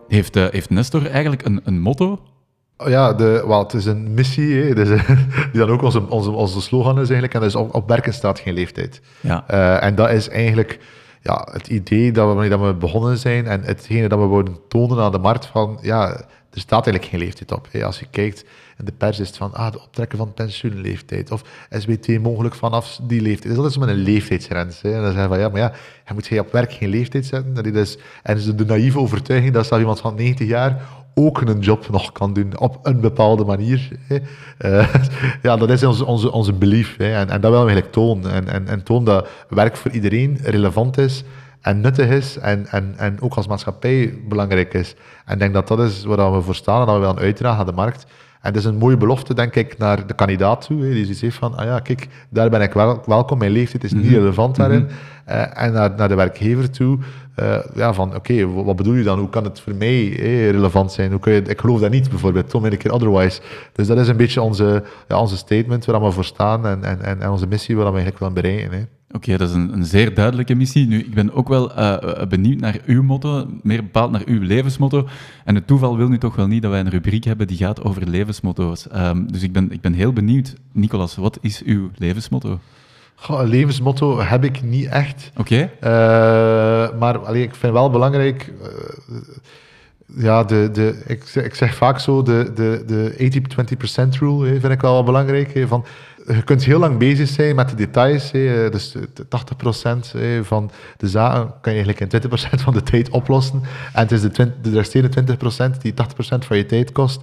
Heeft, uh, heeft Nestor eigenlijk een, een motto ja, de, well, het is een missie, hè, dus, die dan ook onze, onze, onze slogan is eigenlijk. En dat is op, op werken staat geen leeftijd. Ja. Uh, en dat is eigenlijk ja, het idee dat we, dat we begonnen zijn en hetgene dat we willen tonen aan de markt van, ja, er staat eigenlijk geen leeftijd op. Hè. Als je kijkt in de pers is het van, ah, de optrekken van pensioenleeftijd of SBT mogelijk vanaf die leeftijd. Dus dat is met een leeftijdsgrens. Hè. En dan zeggen van, ja, maar ja, je moet je op werk geen leeftijd zetten. Dat is, en is de naïeve overtuiging dat zelfs iemand van 90 jaar ook een job nog kan doen op een bepaalde manier. Hè. Uh, ja, dat is onze, onze, onze belief. Hè. En, en dat willen we eigenlijk tonen. En, en, en tonen dat werk voor iedereen relevant is en nuttig is en, en, en ook als maatschappij belangrijk is. En ik denk dat dat is waar we voor staan en dat we willen uitdragen aan de markt. En dat is een mooie belofte, denk ik, naar de kandidaat toe. Hè, die heeft van, ah ja, kijk, daar ben ik wel, welkom, mijn leeftijd is niet mhm. relevant daarin. Mm -hmm. uh, en naar, naar de werkgever toe, Uh, ja, van oké, wat bedoel je dan? Hoe kan het voor mij eh, relevant zijn? Hoe kun je, ik geloof dat niet, bijvoorbeeld. Toon me een keer otherwise. Dus dat is een beetje onze, ja, onze statement waar we voor staan en, en, en, onze missie waar we eigenlijk willen bereiken. Hè. Oké, dat is een, een, zeer duidelijke missie. Nu, ik ben ook wel uh, benieuwd naar uw motto, meer bepaald naar uw levensmotto. En het toeval wil nu toch wel niet dat wij een rubriek hebben die gaat over levensmotto's. Um, dus ik ben, ik ben heel benieuwd. Nicolas, wat is uw levensmotto? Goh, een levensmotto heb ik niet echt. Oké. Okay. Uh, maar allee, ik vind wel belangrijk... Uh, ja, de, de, ik, ik zeg vaak zo, de, de, de 80-20% rule vind ik wel wat belangrijk. van, je kunt heel lang bezig zijn met de details. Hè. Dus 80% van de zaken kan je eigenlijk in 20% van de tijd oplossen. En het is de, 20, de resterende 20% die 80% van je tijd kost.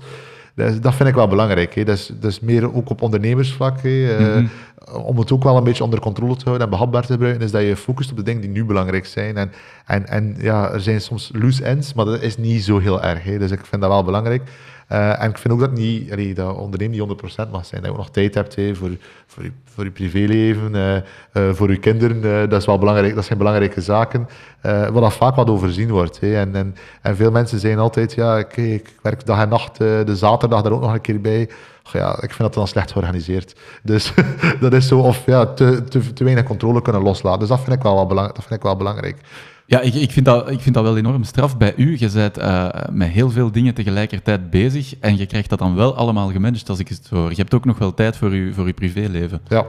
Dus dat vind ik wel belangrijk. Hè. Dat, is, dat is meer ook op ondernemersvlak. Hè. Eh, mhm. Om het ook wel een beetje onder controle te houden en behapbaar te gebruiken, is dat je focust op de dingen die nu belangrijk zijn. En, en, en ja, er zijn soms loose ends, maar dat is niet zo heel erg. Hè. Dus ik vind dat wel belangrijk. Uh, en ik vind ook dat, niet, dat ondernemen niet 100% mag zijn. Dat je ook nog tijd hebt voor, voor, je, voor privéleven, uh, uh, voor je kinderen. dat, is wel belangrijk, dat zijn belangrijke zaken. wat dat vaak wat overzien wordt. En, en, en, veel mensen zeggen altijd, ja, ik, ik werk dag en nacht, de zaterdag daar ook nog een keer bij. ja, ik vind dat dan slecht georganiseerd. Dus dat is zo, of ja, te, te, te weinig controle kunnen loslaten. Dus dat vind ik wel, wel, dat vind ik wel belangrijk. Ja, ik, ik, vind dat, ik vind dat wel enorm straf bij u. Je bent uh, met heel veel dingen tegelijkertijd bezig en je krijgt dat dan wel allemaal gemanaged als ik het hoor. Je hebt ook nog wel tijd voor je, voor uw privéleven. Ja.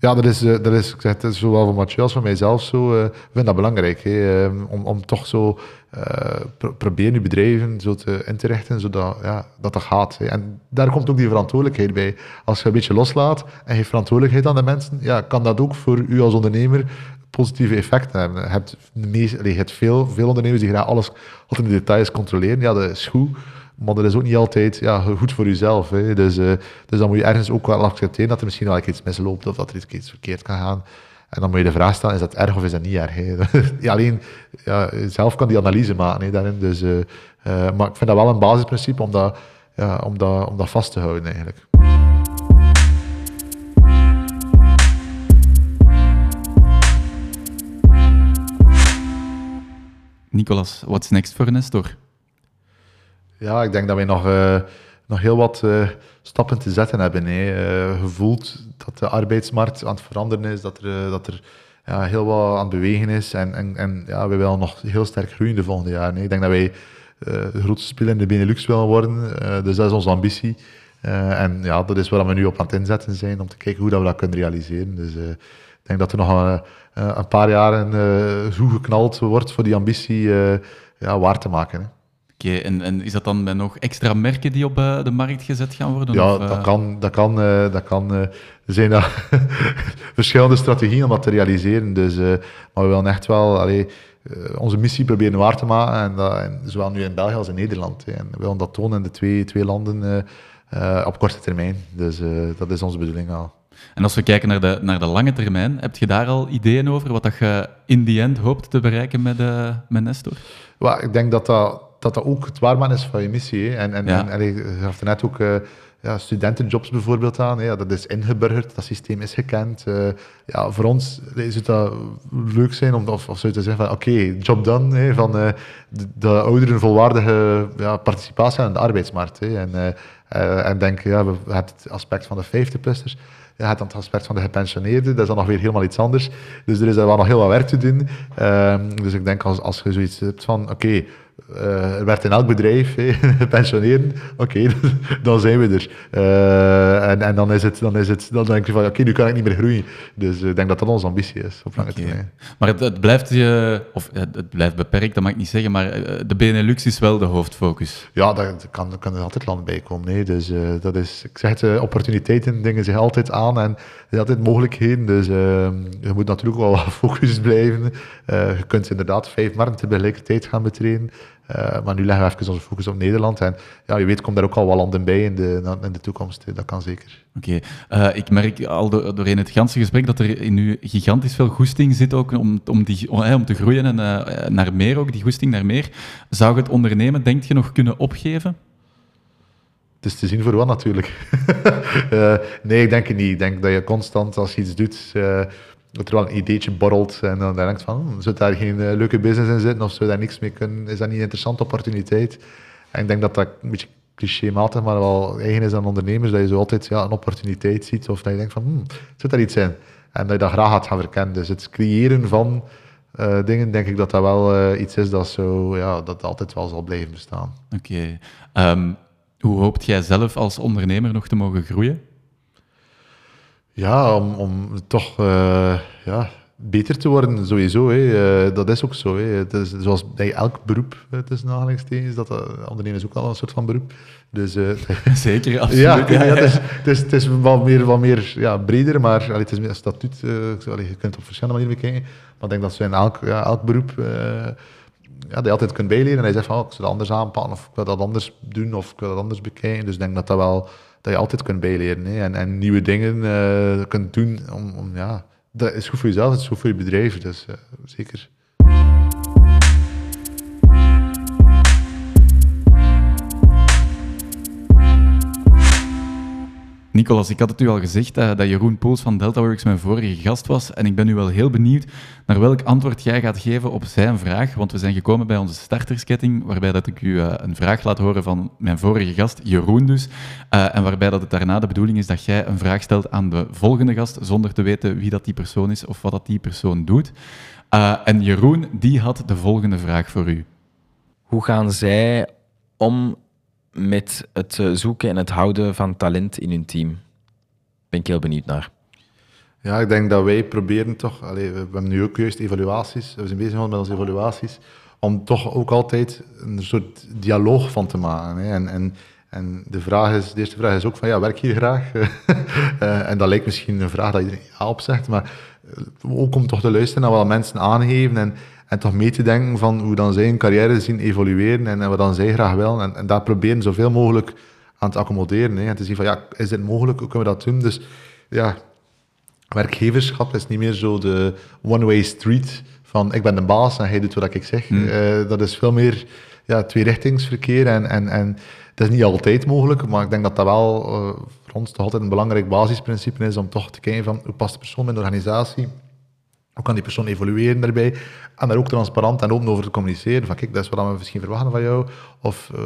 Ja, dat is, uh, dat is, ik zeg, dat is zowel voor Mathieu als voor mijzelf zo. Uh, ik vind dat belangrijk, hè, um, om, om toch zo uh, proberen je bedrijven zo te, in te richten, zodat ja, dat, dat gaat. Hè. En daar komt ook die verantwoordelijkheid bij. Als je een beetje loslaat en je verantwoordelijkheid aan de mensen, ja, kan dat ook voor u als ondernemer positieve effecten hebben. Je hebt, meest, je hebt veel, veel ondernemers die graag alles altijd in de details controleren. Ja, dat is. Maar dat is ook niet altijd ja, goed voor jezelf. Hè. Dus, uh, dus dan moet je ergens ook wel accepteren dat er misschien wel iets misloopt of dat er iets verkeerd kan gaan. En dan moet je de vraag stellen, is dat erg of is dat niet erg? ja, alleen ja, zelf kan die analyse maken hè, daarin. Dus, uh, uh, maar ik vind dat wel een basisprincipe om dat, ja, om dat, om dat vast te houden eigenlijk. Nicolas, what's next voor Nestor? Ja, ik denk dat wij nog, uh, nog heel wat uh, stappen te zetten hebben. Hè. Uh, gevoeld dat de arbeidsmarkt aan het veranderen is, dat er, dat er ja, heel wat aan het bewegen is. En, en, en ja, we willen nog heel sterk groeien de volgende jaren. Hè. Ik denk dat wij de grootste speler in de Benelux willen worden. dus dat is onze ambitie. en ja, dat is waar we nu op aan het inzetten zijn, om te kijken hoe dat we dat kunnen realiseren. Dus ik denk dat er nog een, een paar jaren uh, geknald wordt voor die ambitie ja, waar te maken. Oké, en, en, is dat dan met nog extra merken die op uh, de markt gezet gaan worden? Ja, of, uh... dat kan. Dat kan, uh, dat kan er zijn daar verschillende strategieën om dat te realiseren. Dus, maar we willen echt wel allee, onze missie proberen waar te maken. En, dat, en zowel nu in België als in Nederland. Hè. En we willen dat tonen in de twee, twee landen op korte termijn. Dus dat is onze bedoeling al. En als we kijken naar de, naar de lange termijn, heb je daar al ideeën over wat dat je in die end hoopt te bereiken met, met Nestor? Well, ik denk dat dat dat dat ook het waarman is van je missie. Hè. En, en, ja. en, je gaf er net ook uh, ja, studentenjobs bijvoorbeeld aan. Hè. Dat is ingeburgerd, dat systeem is gekend. Uh, ja, voor ons zou het dat leuk zijn om of, of zou je zeggen van oké, okay, job done. Hè, van uh, de, de, ouderen volwaardige ja, participatie aan de arbeidsmarkt. Hè. En, en denk, ja, we hebben het aspect van de 50-plussers. Je hebt dan het aspect van de gepensioneerden, dat is dan nog weer helemaal iets anders. Dus er is wel nog heel wat werk te doen. Um, dus ik denk als, als je zoiets hebt van, oké, okay, er werd in elk bedrijf pensioneren. Oké, dan zijn we er. Uh, en, en dan, is het, dan, is het, dan denk je van, oké, nu kan ik niet meer groeien. Dus ik denk dat dat onze ambitie is op lange termijn. Maar het, het, blijft je, of het, blijft beperkt, dat mag ik niet zeggen, maar eh, de Benelux is wel de hoofdfocus. Ja, daar kan, kan er altijd land bij komen. Nee. Dus dat is, ik zeg het, opportuniteiten dingen zich altijd aan en er zijn altijd mogelijkheden. Dus je moet natuurlijk wel gefocust blijven. je kunt inderdaad vijf markten tegelijkertijd gaan betreden. Uh, maar nu leggen we even onze focus op Nederland. En ja, je weet, komt daar ook al wel landen bij in de, in de toekomst. Dat kan zeker. Oké. Okay. Uh, ik merk al do doorheen het ganse gesprek dat er in u gigantisch veel goesting zit ook om, om, die, om, om te groeien en uh, naar meer ook, die goesting naar meer. Zou je het ondernemen, denk je, nog kunnen opgeven? Het is te zien voor wat natuurlijk. nee, ik denk het niet. Ik denk dat je constant, als je iets doet dat er wel een ideetje borrelt en dan denk je van, hm, zou daar geen eh, leuke business in zitten of zou daar niks mee kunnen? Is dat niet een interessante opportuniteit? En ik denk dat dat een beetje clichématig, maar wel eigen is aan ondernemers, dat je zo altijd ja, een opportuniteit ziet of dat je denkt van, hm, zit daar iets in? En dat je dat graag gaat gaan verkennen. Dus het creëren van uh, dingen, denk ik dat dat wel uh, iets is dat, zo, ja, dat altijd wel zal blijven bestaan. Oké. Um, hoe hoopt jij zelf als ondernemer nog te mogen groeien? Ja, om, om toch uh, ja, beter te worden, sowieso. Hè. Uh, dat is ook zo. Hè. Het is, zoals bij elk beroep tussen aanhalingstekens, dat uh, ondernemen is ook al een soort van beroep. Dus, uh, Zeker, absoluut. Ja, ja, ja het, is, het, is, het is wat meer, wat meer ja, breder, maar allee, het is een statuut. Allee, je kunt het op verschillende manieren bekijken. Maar ik denk dat ze in elk, ja, elk beroep ja, dat je altijd kunt bijleren. En hij zegt van, oh, ik zou dat anders aanpakken, of ik wil dat anders doen, of ik wil dat anders bekijken. Dus ik denk dat dat wel, dat je altijd kunt bijleren. Hè. En, en nieuwe dingen uh, kunt doen. Om, om, ja, dat is goed voor jezelf, het is goed voor je bedrijf. Dus uh, zeker. Nicolas, ik had het u al gezegd uh, dat Jeroen Pools van DeltaWorks mijn vorige gast was. En ik ben nu wel heel benieuwd naar welk antwoord jij gaat geven op zijn vraag. Want we zijn gekomen bij onze startersketting, waarbij dat ik u uh, een vraag laat horen van mijn vorige gast, Jeroen dus. Uh, en waarbij dat het daarna de bedoeling is dat jij een vraag stelt aan de volgende gast, zonder te weten wie dat die persoon is of wat dat die persoon doet. en Jeroen, die had de volgende vraag voor u. Hoe gaan zij om met het eh, zoeken en het houden van talent in hun team? Ben ik heel benieuwd naar. Ja, ik denk dat wij proberen toch, allee, we hebben nu ook juist evaluaties, we zijn bezig met onze evaluaties, om toch ook altijd een soort dialoog van te maken. En, en, en de, vraag is, de eerste vraag is ook van, ja, werk je graag? uh, en dat lijkt misschien een vraag dat iedereen ja op zegt, maar eh, ook om toch te luisteren naar wat mensen aangeven en, en toch mee te denken van hoe dan zij hun carrière zien evolueren en, en wat dan zij graag willen. En, en daar proberen zoveel mogelijk aan te accommoderen. Hè. En te zien van, ja, is dit mogelijk? Hoe kunnen we dat doen? Dus ja, werkgeverschap is niet meer zo de one-way street van ik ben de baas en hij doet wat ik zeg. Mm. Uh, dat is veel meer ja, tweerichtingsverkeer en, en, en dat is niet altijd mogelijk, maar ik denk dat dat wel uh, voor ons toch altijd een belangrijk basisprincipe is om toch te kijken van hoe past de persoon bij de organisatie hoe kan die persoon evolueren daarbij? En daar ook transparant en open over te communiceren. Van kijk, dat is wat we misschien verwachten van jou. Of uh,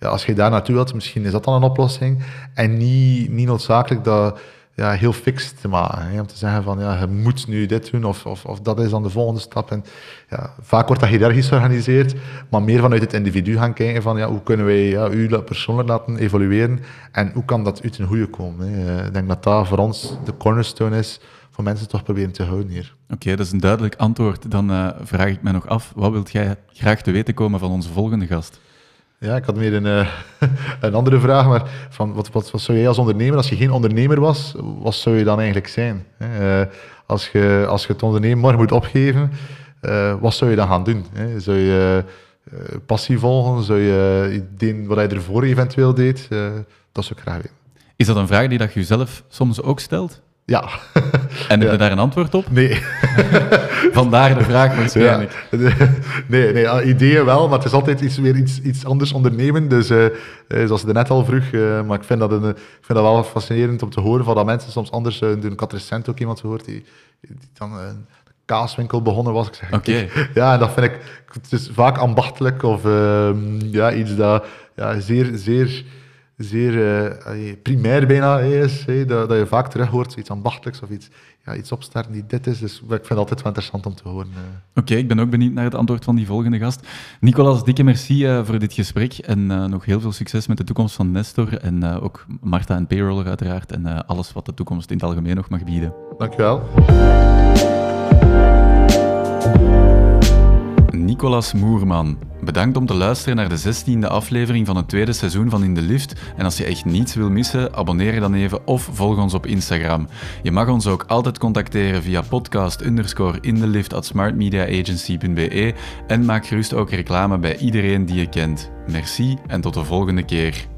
ja, als je daar naartoe wilt, misschien is dat dan een oplossing. En niet, niet noodzakelijk dat ja, heel fix te maken. Om te zeggen van, ja, je moet nu dit doen, of, of, of dat is dan de volgende stap. En, ja, vaak wordt dat hiërarchisch georganiseerd, maar meer vanuit het individu gaan kijken van, ja, hoe kunnen wij ja, u persoonlijk laten evolueren en hoe kan dat uit een goede komen. Hè? Ik denk dat dat voor ons de cornerstone is voor mensen toch proberen te houden hier. Oké, dat is een duidelijk antwoord. Dan uh, vraag ik mij nog af, wat wilt jij graag te weten komen van onze volgende gast? Ja, ik had meer een, uh, een andere vraag, maar van wat, wat, wat, zou jij als ondernemer, als je geen ondernemer was, wat zou je dan eigenlijk zijn? Uh, als, je, als je het ondernemen morgen moet opgeven, wat zou je dan gaan doen? Zou je passie volgen? Zou je doen wat je ervoor eventueel deed? dat zou ik graag weten. Is dat een vraag die dat je jezelf soms ook stelt? Ja. En heb je daar een antwoord op? Nee. Vandaar de vraag waarschijnlijk. Ja. Nee, nee, ideeën wel, maar het is altijd iets, weer iets, iets anders ondernemen. Dus uh, zoals je net al vroeg, uh, maar ik vind, dat een, ik vind dat wel fascinerend om te horen van dat mensen soms anders uh, doen. Ik had recent ook iemand gehoord die, die dan een kaaswinkel begonnen was. Ik zeg, okay. ja, en dat vind ik het is vaak ambachtelijk of ehm, ja, iets dat ja, zeer... zeer zeer uh, primair bijna is, dat, dat, je vaak terug hoort, iets ambachtelijks of iets, ja, iets opstarten die dit is. Dus ik vind het altijd wel interessant om te horen. Uh. Oké, ik ben ook benieuwd naar het antwoord van die volgende gast. Nicolas, dikke merci uh, voor dit gesprek en nog heel veel succes met de toekomst van Nestor en ook Marta en Payroller uiteraard en alles wat de toekomst in het algemeen nog mag bieden. Dankjewel. Nicolas Moerman. Bedankt om te luisteren naar de 16e aflevering van het tweede seizoen van In de Lift. En als je echt niets wil missen, abonneer je dan even of volg ons op Instagram. Je mag ons ook altijd contacteren via podcast underscore in de lift at smartmediaagency.be en maak gerust ook reclame bij iedereen die je kent. Merci en tot de volgende keer.